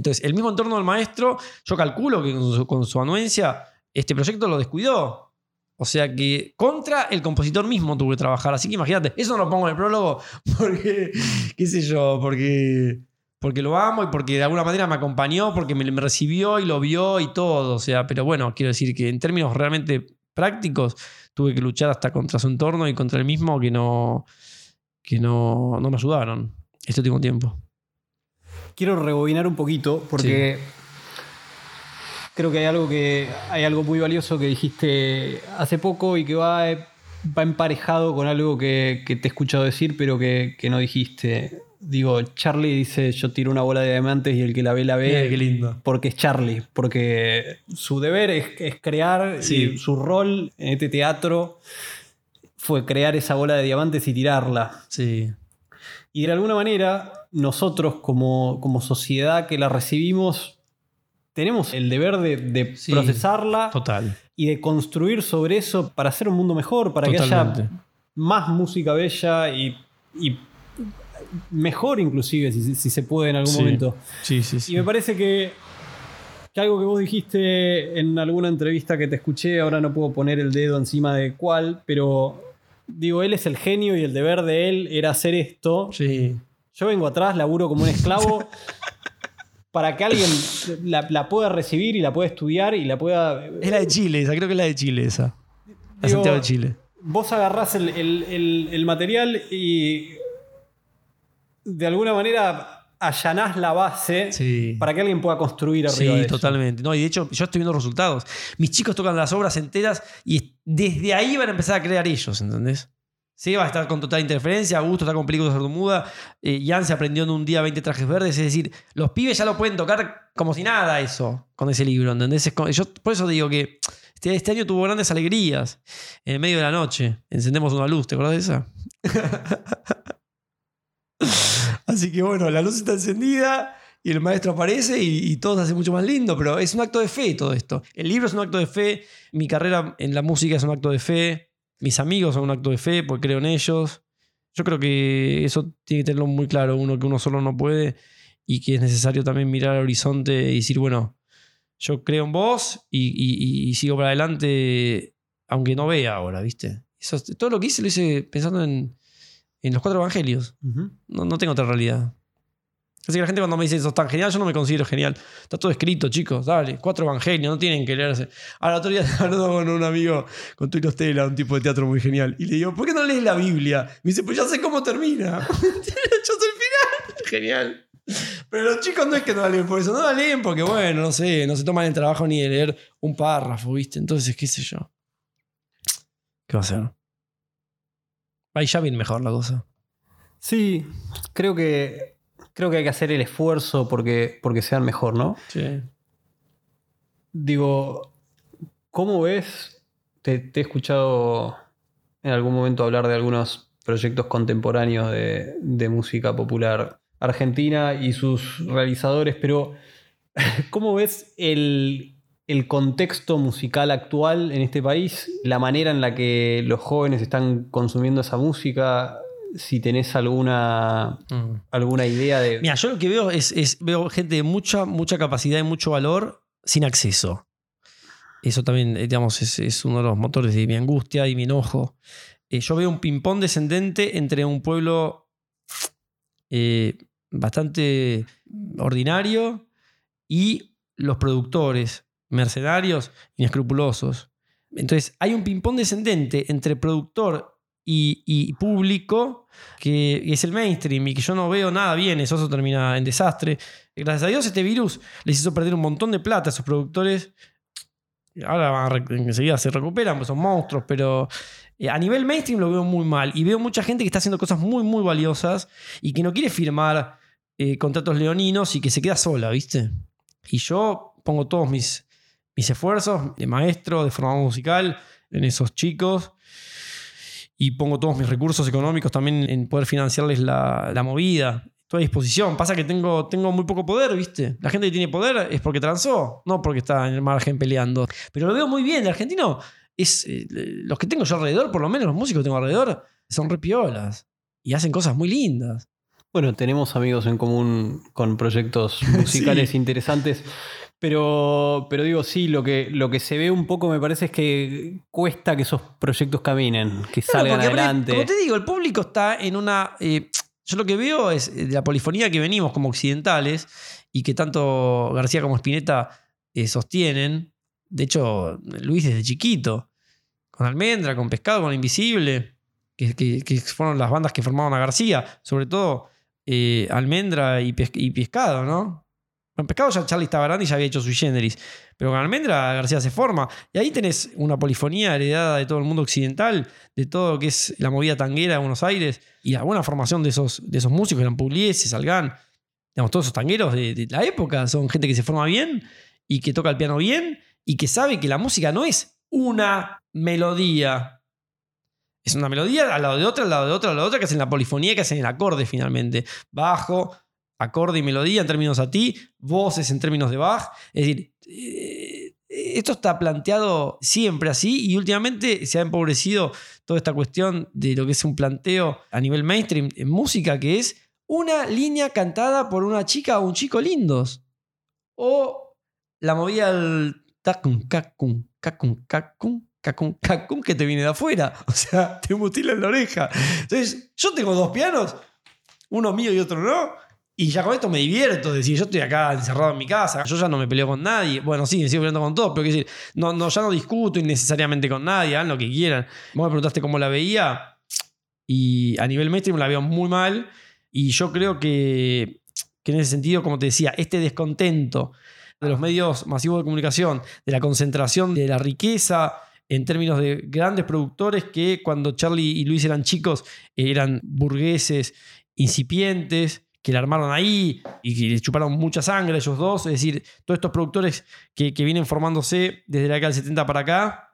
B: Entonces, el mismo entorno del maestro, yo calculo que con su, anuencia, este proyecto lo descuidó. O sea que contra el compositor mismo tuve que trabajar. Así que imagínate, eso no lo pongo en el prólogo porque, qué sé yo, porque, porque lo amo y porque de alguna manera me acompañó, porque me, me recibió y lo vio y todo. O sea, pero bueno, quiero decir que en términos realmente prácticos, tuve que luchar hasta contra su entorno y contra el mismo que no, que no, no me ayudaron este último tiempo.
A: Quiero rebobinar un poquito porque creo que hay algo que hay algo muy valioso que dijiste hace poco y que va, va emparejado con algo que, que te he escuchado decir, pero que, que no dijiste. Digo, Charlie dice, yo tiro una bola de diamantes y el que la ve, la ve.
B: Mira qué lindo.
A: Porque es Charlie, porque su deber es, es crear
B: Sí.
A: y su rol en este teatro fue crear esa bola de diamantes y tirarla.
B: Sí.
A: Y de alguna manera, nosotros como, como sociedad que la recibimos, tenemos el deber de, de
B: Sí,
A: procesarla
B: Total.
A: y de construir sobre eso para hacer un mundo mejor, para que haya más música bella y, y mejor inclusive, si, si se puede en algún
B: Sí.
A: momento.
B: Sí, sí, sí.
A: Y me parece que, que algo que vos dijiste en alguna entrevista que te escuché, ahora no puedo poner el dedo encima de cuál, pero digo, él es el genio y el deber de él era hacer esto.
B: Sí.
A: Yo vengo atrás, laburo como un esclavo para que alguien la, la pueda recibir y la pueda estudiar y la pueda...
B: Es la de Chile, esa, creo que es la de Chile esa. La
A: Digo,
B: Santiago de Chile.
A: Vos agarrás el, el- el- el material y de alguna manera allanás la base
B: Sí.
A: para que alguien pueda construir arriba
B: Sí,
A: de eso.
B: totalmente. No, y de hecho, yo estoy viendo resultados. Mis chicos tocan las obras enteras y desde ahí van a empezar a crear ellos, ¿entendés? Seba está con total interferencia, Augusto está con películas sordomuda, eh, Jan se aprendió en un día 20 trajes verdes, es decir, los pibes ya lo pueden tocar como si nada eso, con ese libro, ¿entendés? Es yo por eso digo que este, este año tuvo grandes alegrías. En medio de la noche, encendemos una luz, ¿te acuerdas de esa? Así que bueno, la luz está encendida y el maestro aparece y, y todo se hace mucho más lindo, pero es un acto de fe todo esto. El libro es un acto de fe, mi carrera en la música es un acto de fe, mis amigos son un acto de fe porque creo en ellos. Yo creo que eso tiene que tenerlo muy claro, uno que uno solo no puede y que es necesario también mirar al horizonte y decir, bueno, yo creo en vos y, y- y sigo para adelante aunque no vea ahora, ¿viste? Eso, todo lo que hice lo hice pensando en, en los cuatro evangelios. No, no tengo otra realidad. Así que la gente cuando me dice sos tan genial, yo no me considero genial. Está todo escrito, chicos. Dale, cuatro evangelios, no tienen que leerse. Ahora, otro día hablando con un amigo, con Tulio Stella, un tipo de teatro muy genial. Y le digo, ¿por qué no lees la Biblia? Me dice, pues ya sé cómo termina. yo sé el final. Genial. Pero los chicos no es que no la leen por eso, no la leen porque, bueno, no sé, no se toman el trabajo ni de leer un párrafo, ¿viste? Entonces, qué sé yo. ¿Qué va a hacer? Ahí ya viene mejor la cosa.
A: Sí, creo que, creo que hay que hacer el esfuerzo porque, porque sean mejor, ¿no?
B: Sí.
A: Digo, ¿cómo ves? Te, te he escuchado en algún momento hablar de algunos proyectos contemporáneos de, de música popular argentina y sus realizadores, pero ¿cómo ves el, el contexto musical actual en este país? La manera en la que los jóvenes están consumiendo esa música, si tenés alguna,
B: Mm.
A: alguna idea de...
B: Mira, yo lo que veo es, es- veo gente de mucha, mucha capacidad y mucho valor sin acceso. Eso también, eh, digamos, es, es uno de los motores de mi angustia y mi enojo. Eh, yo veo un ping-pong descendente entre un pueblo eh, bastante ordinario y los productores, mercenarios, inescrupulosos. Entonces hay un ping-pong descendente entre productor y, público que es el mainstream y que yo no veo nada bien, eso termina en desastre. Gracias a Dios este virus les hizo perder un montón de plata a esos productores. Ahora enseguida se recuperan, pues son monstruos, pero eh, a nivel mainstream lo veo muy mal. Y veo mucha gente que está haciendo cosas muy, muy valiosas y que no quiere firmar eh, contratos leoninos y que se queda sola, ¿viste? Y yo pongo todos mis, mis esfuerzos de maestro, de formador musical, en esos chicos. Y pongo todos mis recursos económicos también en poder financiarles la, la movida. Estoy a disposición. Pasa que tengo, tengo muy poco poder, ¿viste? La gente que tiene poder es porque transó, no porque está en el margen peleando. Pero lo veo muy bien. El argentino es. eh, los que tengo yo alrededor, por lo menos los músicos que tengo alrededor, son repiolas. Y hacen cosas muy lindas.
A: Bueno, tenemos amigos en común con proyectos musicales
B: Sí.
A: interesantes. Pero, pero digo, sí, lo que, lo que se ve un poco me parece es que cuesta que esos proyectos caminen, que
B: Claro,
A: salgan adelante.
B: Como te digo, el público está en una. eh, yo lo que veo es eh, de la polifonía que venimos como occidentales y que tanto García como Spinetta eh, sostienen. De hecho, Luis desde chiquito, con Almendra, con Pescado, con Invisible, que, que- que fueron las bandas que formaron a García, sobre todo eh, Almendra y, Pes- y Pescado, ¿no? Con Pescado ya Charlie estaba grande y ya había hecho su generis. Pero con Almendra García se forma. Y ahí tenés una polifonía heredada de todo el mundo occidental, de todo lo que es la movida tanguera de Buenos Aires y la buena formación de esos, de esos músicos, eran Pugliese, Salgán, digamos, todos esos tangueros de, de la época. Son gente que se forma bien y que toca el piano bien y que sabe que la música no es una melodía. Es una melodía al lado de otra, al lado de otra, al lado de otra, que hacen la polifonía, que hacen el acorde finalmente. Bajo, acorde y melodía en términos a ti, voces en términos de Bach. Es decir, eh, esto está planteado siempre así y últimamente se ha empobrecido toda esta cuestión de lo que es un planteo a nivel mainstream en música, que es una línea cantada por una chica o un chico lindos. O la movida del tacum, cacum, cacum, cacum, cacum, cacum que te viene de afuera. O sea, te mutila en la oreja. Entonces, yo tengo dos pianos, uno mío y otro no. Y ya con esto me divierto, decir, yo estoy acá encerrado en mi casa, yo ya no me peleo con nadie. Bueno, sí, me sigo peleando con todos, pero quiero decir, no, no, ya no discuto innecesariamente con nadie, hagan lo que quieran. Vos me preguntaste cómo la veía, y a nivel mainstream la veo muy mal. Y yo creo que, que en ese sentido, como te decía, este descontento de los medios masivos de comunicación, de la concentración de la riqueza en términos de grandes productores que cuando Charlie y Luis eran chicos eran burgueses incipientes, que la armaron ahí y que les chuparon mucha sangre ellos dos. Es decir, todos estos productores que, que vienen formándose desde la década del 70 para acá,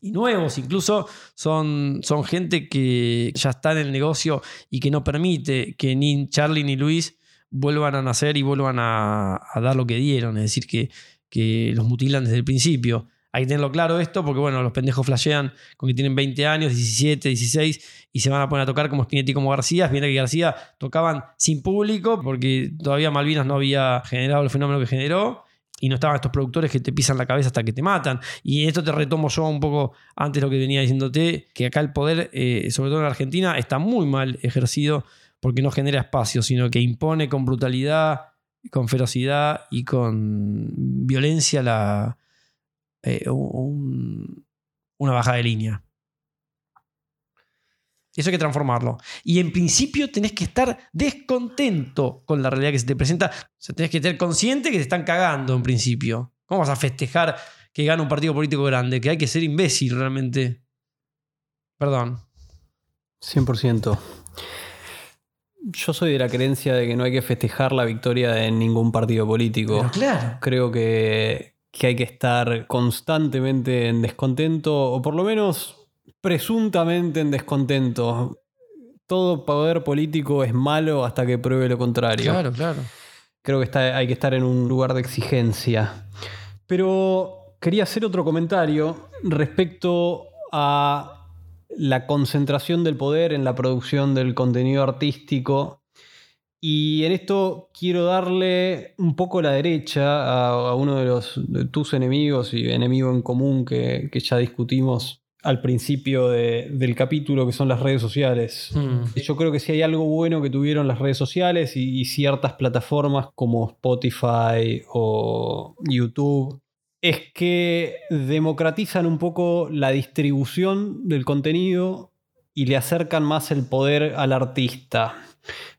B: y nuevos incluso, son, son gente que ya está en el negocio y que no permite que ni Charlie ni Luis vuelvan a nacer y vuelvan a, a dar lo que dieron. Es decir, que, que los mutilan desde el principio. Hay que tenerlo claro esto porque, bueno, los pendejos flashean con que tienen 20 años, 17, 16 y se van a poner a tocar como Spinetti como García. Fíjate que García tocaban sin público porque todavía Malvinas no había generado el fenómeno que generó y no estaban estos productores que te pisan la cabeza hasta que te matan. Y esto te retomo yo un poco antes lo que venía diciéndote, que acá el poder, eh, sobre todo en Argentina, está muy mal ejercido porque no genera espacio, sino que impone con brutalidad, con ferocidad y con violencia la, eh, un- una bajada de línea. Eso hay que transformarlo. Y en principio tenés que estar descontento con la realidad que se te presenta. O sea, tenés que estar consciente que te están cagando en principio. ¿Cómo vas a festejar que gana un partido político grande? Que hay que ser imbécil realmente. Perdón.
A: 100%. Yo soy de la creencia de que no hay que festejar la victoria de ningún partido político.
B: Pero claro.
A: Creo que, que hay que estar constantemente en descontento, o por lo menos presuntamente en descontento. Todo poder político es malo hasta que pruebe lo contrario.
B: Claro, claro.
A: Creo que está- hay que estar en un lugar de exigencia. Pero quería hacer otro comentario respecto a la concentración del poder en la producción del contenido artístico. Y en esto quiero darle un poco la derecha a, a uno de, los, de tus enemigos y enemigo en común que, que ya discutimos al principio de- del capítulo, que son las redes sociales.
B: Hmm.
A: Yo creo que si hay algo bueno que tuvieron las redes sociales y, y ciertas plataformas como Spotify o YouTube, es que democratizan un poco la distribución del contenido y le acercan más el poder al artista.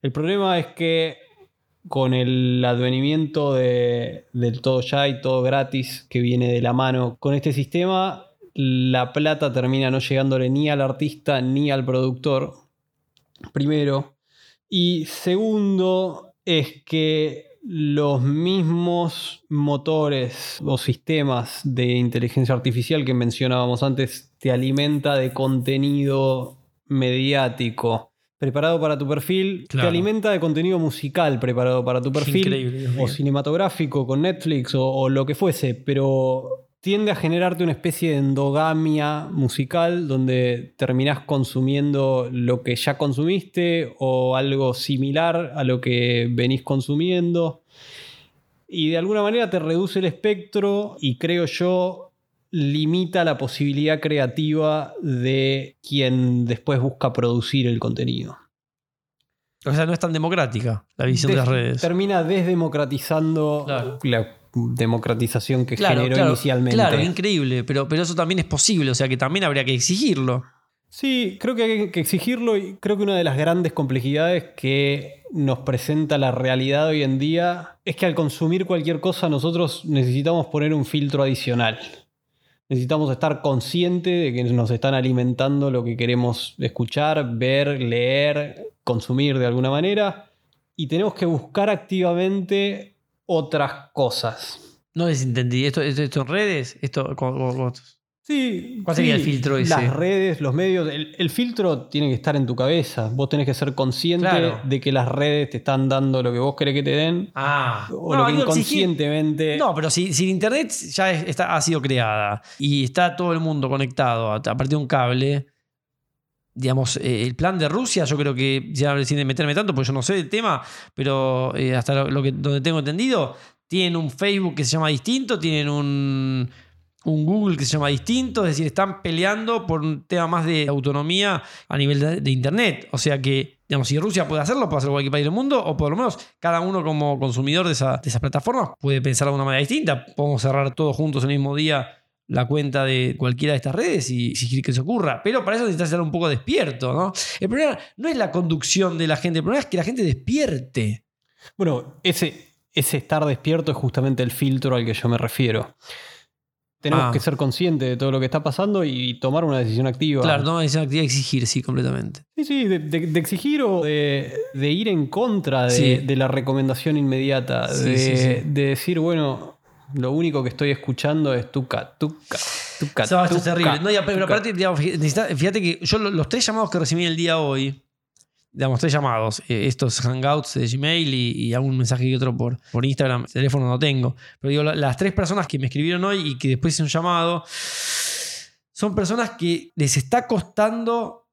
A: El problema es que con el advenimiento de, del todo ya y todo gratis que viene de la mano con este sistema, la plata termina no llegándole ni al artista ni al productor, primero. Y segundo, es que los mismos motores o sistemas de inteligencia artificial que mencionábamos antes te alimenta de contenido mediático preparado para tu perfil, te alimenta de contenido musical preparado para tu perfil o cinematográfico con Netflix o, o lo que fuese, pero tiende a generarte una especie de endogamia musical donde terminás consumiendo lo que ya consumiste o algo similar a lo que venís consumiendo. Y de alguna manera te reduce el espectro y creo yo limita la posibilidad creativa de quien después busca producir el contenido.
B: O sea, no es tan democrática la visión de las redes.
A: Termina desdemocratizando la democratización que generó inicialmente.
B: Claro, increíble, pero, pero eso también es posible, o sea que también habría que exigirlo.
A: Sí, creo que hay que exigirlo y creo que una de las grandes complejidades que nos presenta la realidad hoy en día es que al consumir cualquier cosa nosotros necesitamos poner un filtro adicional. Necesitamos estar conscientes de que nos están alimentando lo que queremos escuchar, ver, leer, consumir de alguna manera. Y tenemos que buscar activamente otras cosas.
B: No desentendí. ¿Esto, esto, en redes? Esto,
A: Sí.
B: ¿Cuál sería el filtro ese?
A: Las redes, los medios. El, filtro tiene que estar en tu cabeza. Vos tenés que ser consciente de que las redes te están dando lo que vos querés que te den.
B: Ah.
A: O lo que inconscientemente.
B: No, pero si, si Internet ya está, ha sido creada y está todo el mundo conectado a, partir de un cable. Digamos, eh, el plan de Rusia, yo creo que ya sin meterme tanto, porque yo no sé el tema, pero eh, hasta lo, que, donde tengo entendido, tienen un Facebook que se llama distinto, tienen un un Google que se llama distinto, es decir, están peleando por un tema más de autonomía a nivel de, Internet. O sea que, digamos, si Rusia puede hacerlo, puede hacerlo cualquier país del mundo, o por lo menos cada uno como consumidor de, esa, de esas plataformas puede pensar de una manera distinta. Podemos cerrar todos juntos el mismo día la cuenta de cualquiera de estas redes y si que se ocurra. Pero para eso necesitas estar un poco despierto, ¿no? El problema no es la conducción de la gente, el problema es que la gente despierte.
A: Bueno, ese estar despierto es justamente el filtro al que yo me refiero. Tenemos ah. que ser conscientes de todo lo que está pasando y tomar una decisión activa.
B: Claro, tomar una decisión activa, exigir, sí, completamente.
A: Sí, sí, de, exigir o de, ir en contra de, la recomendación inmediata. de, decir, bueno, lo único que estoy escuchando es tuca, tuca, tuca.
B: No, esto es terrible. No, pero aparte, fíjate que yo los tres llamados que recibí el día hoy digamos, tres llamados. Eh, estos hangouts de Gmail y, algún mensaje y otro por, por Instagram. El teléfono no tengo. Pero digo, las tres personas que me escribieron hoy y que después hice un llamado, son personas que les está costando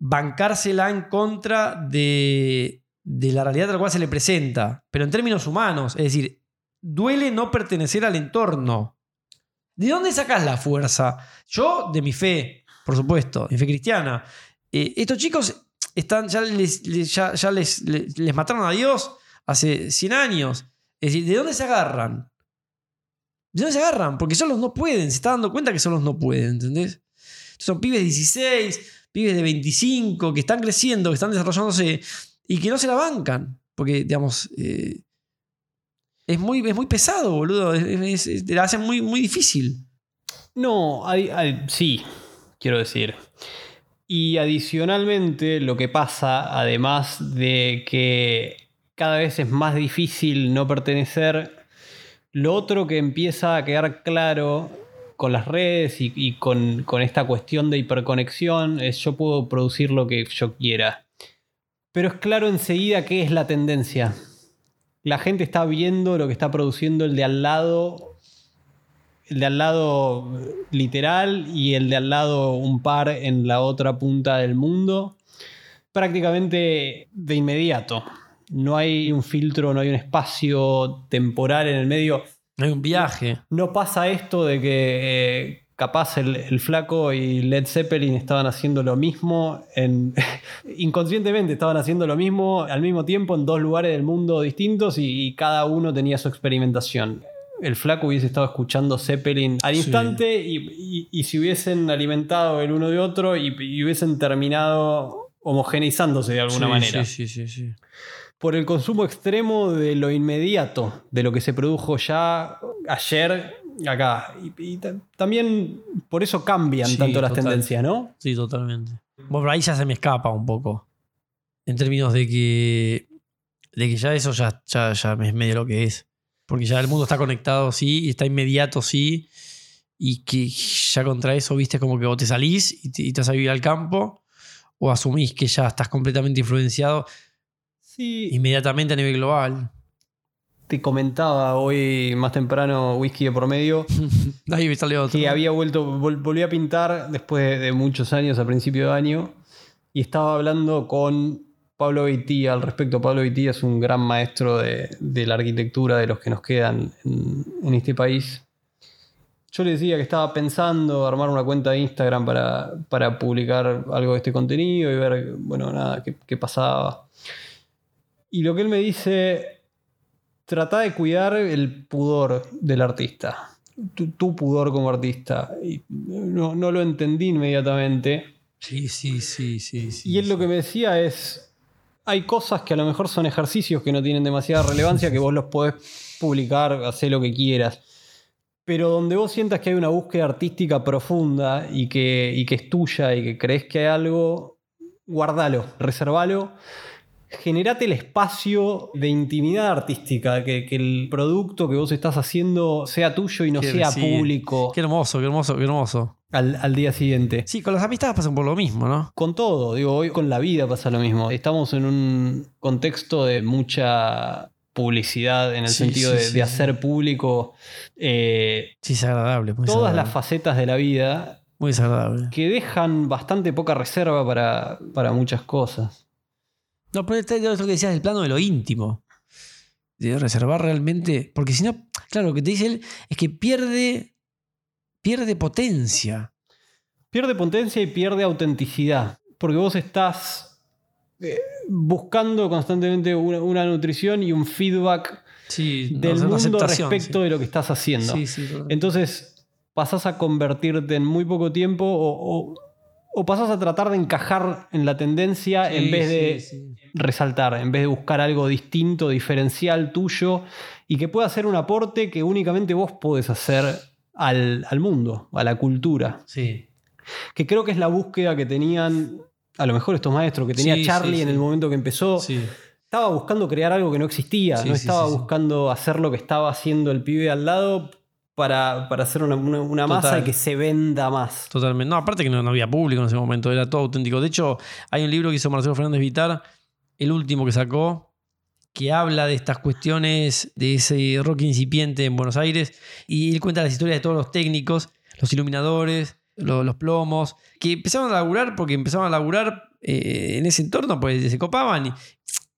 B: bancársela en contra de, de la realidad la cual se le presenta. Pero en términos humanos, es decir, duele no pertenecer al entorno. ¿De dónde sacas la fuerza? Yo, de mi fe, por supuesto, mi fe cristiana. Eh, estos chicos están, ya, les, ya, les, les, mataron a Dios hace 100 años. Es decir, ¿de dónde se agarran? ¿De dónde se agarran? Porque solos no pueden, se está dando cuenta que solos no pueden, ¿entendés? Son pibes de 16, pibes de 25, que están creciendo, que están desarrollándose y que no se la bancan. Porque, digamos, eh, es, muy, es muy pesado, boludo. Es, la hacen muy, muy difícil.
A: No, sí, quiero decir. Y adicionalmente lo que pasa, además de que cada vez es más difícil no pertenecer, lo otro que empieza a quedar claro con las redes y, con, esta cuestión de hiperconexión es yo puedo producir lo que yo quiera. Pero es claro enseguida qué es la tendencia. La gente está viendo lo que está produciendo el de al lado el de al lado literal y el de al lado un par en la otra punta del mundo, prácticamente de inmediato. No hay un filtro, no hay un espacio temporal en el medio.
B: No hay un viaje.
A: No pasa esto de que eh, capaz el, flaco y Led Zeppelin estaban haciendo lo mismo, en, inconscientemente estaban haciendo lo mismo al mismo tiempo en dos lugares del mundo distintos y cada uno tenía su experimentación el flaco hubiese estado escuchando Zeppelin al
B: Sí.
A: instante y, y- y se hubiesen alimentado el uno de otro y, y hubiesen terminado homogeneizándose de alguna
B: Sí,
A: manera.
B: Sí, sí, sí, sí.
A: Por el consumo extremo de lo inmediato, de lo que se produjo ya ayer acá. Y, y ta- también por eso cambian
B: Sí,
A: tanto las
B: total.
A: tendencias, ¿no?
B: Sí, totalmente. Bueno, ahí ya se me escapa un poco. En términos de que. De que ya eso ya, ya, ya es medio lo que es. Porque ya el mundo está conectado, sí, y está inmediato, sí. Y que ya contra eso, viste, como que vos te salís y te, y te vas a vivir al campo. O asumís que ya estás completamente influenciado
A: Sí.
B: inmediatamente a nivel global.
A: Te comentaba hoy más temprano, whisky de por medio,
B: Ahí me sale otro.
A: que había vuelto, vol- volví a pintar después de, de muchos años, a principio de año, y estaba hablando con Pablo Beitía al respecto. Pablo Beitía es un gran maestro de, de la arquitectura de los que nos quedan en, en este país. Yo le decía que estaba pensando armar una cuenta de Instagram para, para publicar algo de este contenido y ver, bueno, nada, qué, qué pasaba. Y lo que él me dice, trata de cuidar el pudor del artista. Tu, tu pudor como artista. Y no, no lo entendí inmediatamente.
B: Sí, sí, sí, sí. sí
A: Y él lo que me decía es, hay cosas que a lo mejor son ejercicios que no tienen demasiada relevancia, que vos los podés publicar, hacer lo que quieras. Pero donde vos sientas que hay una búsqueda artística profunda y que, y que es tuya y que crees que hay algo, guardalo, reservalo. Generate el espacio de intimidad artística, que, que el producto que vos estás haciendo sea tuyo y no
B: Qué-
A: sea
B: sí.
A: público
B: Qué hermoso, qué hermoso, qué hermoso.
A: al, al día siguiente.
B: Sí, con las amistades pasan por lo mismo, ¿no?
A: Con todo, digo, hoy con la vida pasa lo mismo. Estamos en un contexto de mucha publicidad en el
B: Sí,
A: sentido
B: sí,
A: de, hacer público eh,
B: Sí, es agradable.
A: Todas las facetas de la vida
B: Muy desagradable.
A: que dejan bastante poca reserva para, para muchas cosas.
B: No, pero está lo que decías del plano de lo íntimo. De reservar realmente. Porque si no, claro, lo que te dice él es que pierde. Pierde potencia.
A: Pierde potencia y pierde autenticidad. Porque vos estás eh, buscando constantemente una, una nutrición y un feedback
B: Sí,
A: del mundo respecto
B: sí.
A: de lo que estás haciendo.
B: Sí.
A: Entonces pasás a convertirte en muy poco tiempo o, o, o pasás a tratar de encajar en la tendencia en vez de
B: sí, sí.
A: resaltar, en vez de buscar algo distinto, diferencial tuyo y que pueda ser un aporte que únicamente vos podés hacer al, al mundo, a la cultura.
B: Sí.
A: Que creo que es la búsqueda que tenían, a lo mejor estos maestros, que tenía Charlie en el momento que empezó.
B: Sí.
A: Estaba buscando crear algo que no existía,
B: Sí,
A: no estaba buscando hacer lo que estaba haciendo el pibe al lado para, para hacer una, una- una masa y que se venda más.
B: Totalmente. No, aparte que no, no había público en ese momento, era todo auténtico. De hecho, hay un libro que hizo Marcelo Fernández Vitar, el último que sacó, que habla de estas cuestiones de ese rock incipiente en Buenos Aires y él cuenta las historias de todos los técnicos, los iluminadores, lo- los, plomos, que empezaron a laburar porque empezaron a laburar eh, en ese entorno, pues se copaban. Y,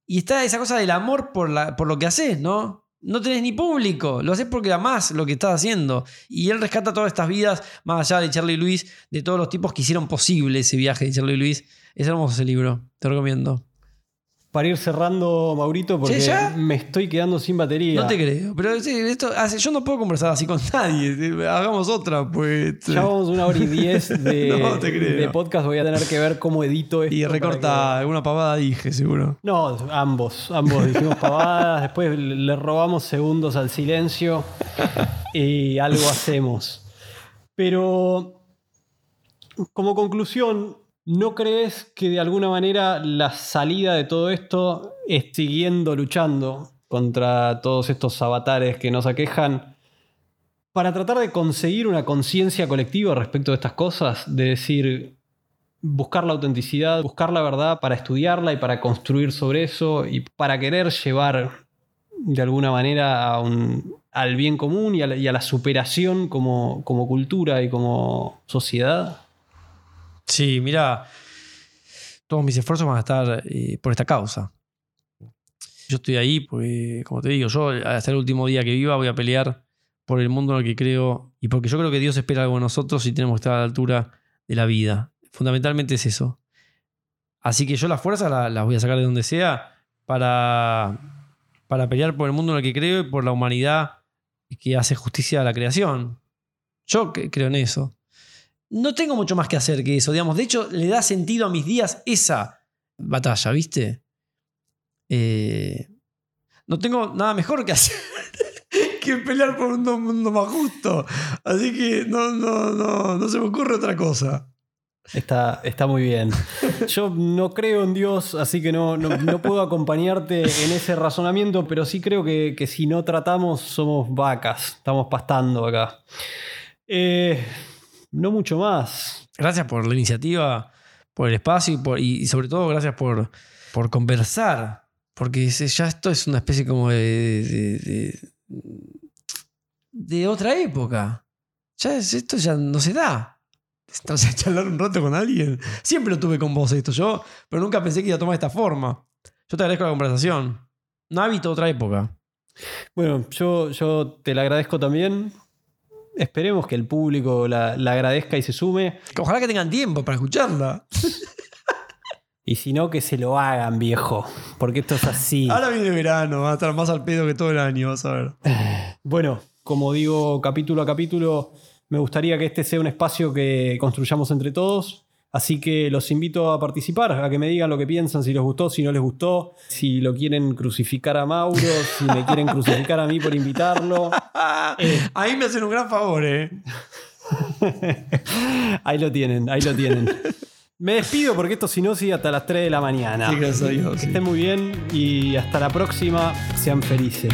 B: y está esa cosa del amor por, la, por lo que haces, ¿no? No tenés ni público, lo haces porque amás lo que estás haciendo. Y él rescata todas estas vidas, más allá de Charlie Luis, de todos los tipos que hicieron posible ese viaje de Charlie Luis. Es hermoso ese libro, te recomiendo.
A: Para ir cerrando, Maurito, porque
B: ¿Sí, ya?
A: me estoy quedando sin batería.
B: No te creo, pero sí, esto, hace- yo no puedo conversar así con nadie. Hagamos otra, pues.
A: Ya vamos una hora y diez de,
B: No
A: de podcast. Voy a tener que ver cómo edito esto.
B: Y recorta alguna pavada, dije, seguro.
A: que- No, ambos. Ambos dijimos pavadas. después le robamos segundos al silencio y algo hacemos. Pero, como conclusión, ¿no crees que de alguna manera la salida de todo esto es siguiendo luchando contra todos estos avatares que nos aquejan? Para tratar de conseguir una conciencia colectiva respecto de estas cosas, de decir, buscar la autenticidad, buscar la verdad para estudiarla y para construir sobre eso y para querer llevar de alguna manera al bien común y a la, superación como cultura y como sociedad.
B: Sí, mira, todos mis esfuerzos van a estar eh, por esta causa. Yo estoy ahí porque, como te digo, yo hasta el último día que viva voy a pelear por el mundo en el que creo y porque yo creo que Dios espera algo de nosotros y tenemos que estar a la altura de la vida. Fundamentalmente es eso. Así que yo las fuerzas la- las voy a sacar de donde sea para, para pelear por el mundo en el que creo y por la humanidad que hace justicia a la creación. Yo creo en eso. No tengo mucho más que hacer que eso, digamos. De hecho, le da sentido a mis días esa batalla, ¿viste? Eh, no tengo nada mejor que hacer que pelear por un mundo más justo. Así que no, no, no, no se me ocurre otra cosa.
A: Está, está muy bien. Yo no creo en Dios, así que no, no, puedo acompañarte en ese razonamiento, pero sí creo que, si no tratamos somos vacas, estamos pastando acá. Eh, no mucho más.
B: Gracias por la iniciativa, por el espacio y, sobre todo gracias por, por conversar, porque ya esto es una especie como de, de, otra época. Ya esto ya no se da. Estás a charlar un rato con alguien. Siempre lo tuve con vos esto, yo, pero nunca pensé que iba a tomar esta forma. Yo te agradezco la conversación. No habito otra época.
A: Bueno, yo, yo te la agradezco también. Esperemos que el público la, agradezca y se sume.
B: Ojalá que tengan tiempo para escucharla.
A: Y si no, que se lo hagan, viejo. Porque esto es así.
B: Ahora viene verano, va a estar más al pedo que todo el año, vas a ver.
A: Bueno, como digo, capítulo a capítulo, me gustaría que este sea un espacio que construyamos entre todos. Así que los invito a participar, a que me digan lo que piensan, si les gustó, si no les gustó, si lo quieren crucificar a Mauro, si me quieren crucificar a mí por invitarlo.
B: Eh, ahí me hacen un gran favor, ¿eh?
A: ahí lo tienen, ahí lo tienen. Me despido porque esto si no sigue hasta las 3 de la mañana.
B: Sí,
A: que estén muy bien y hasta la próxima. Sean felices.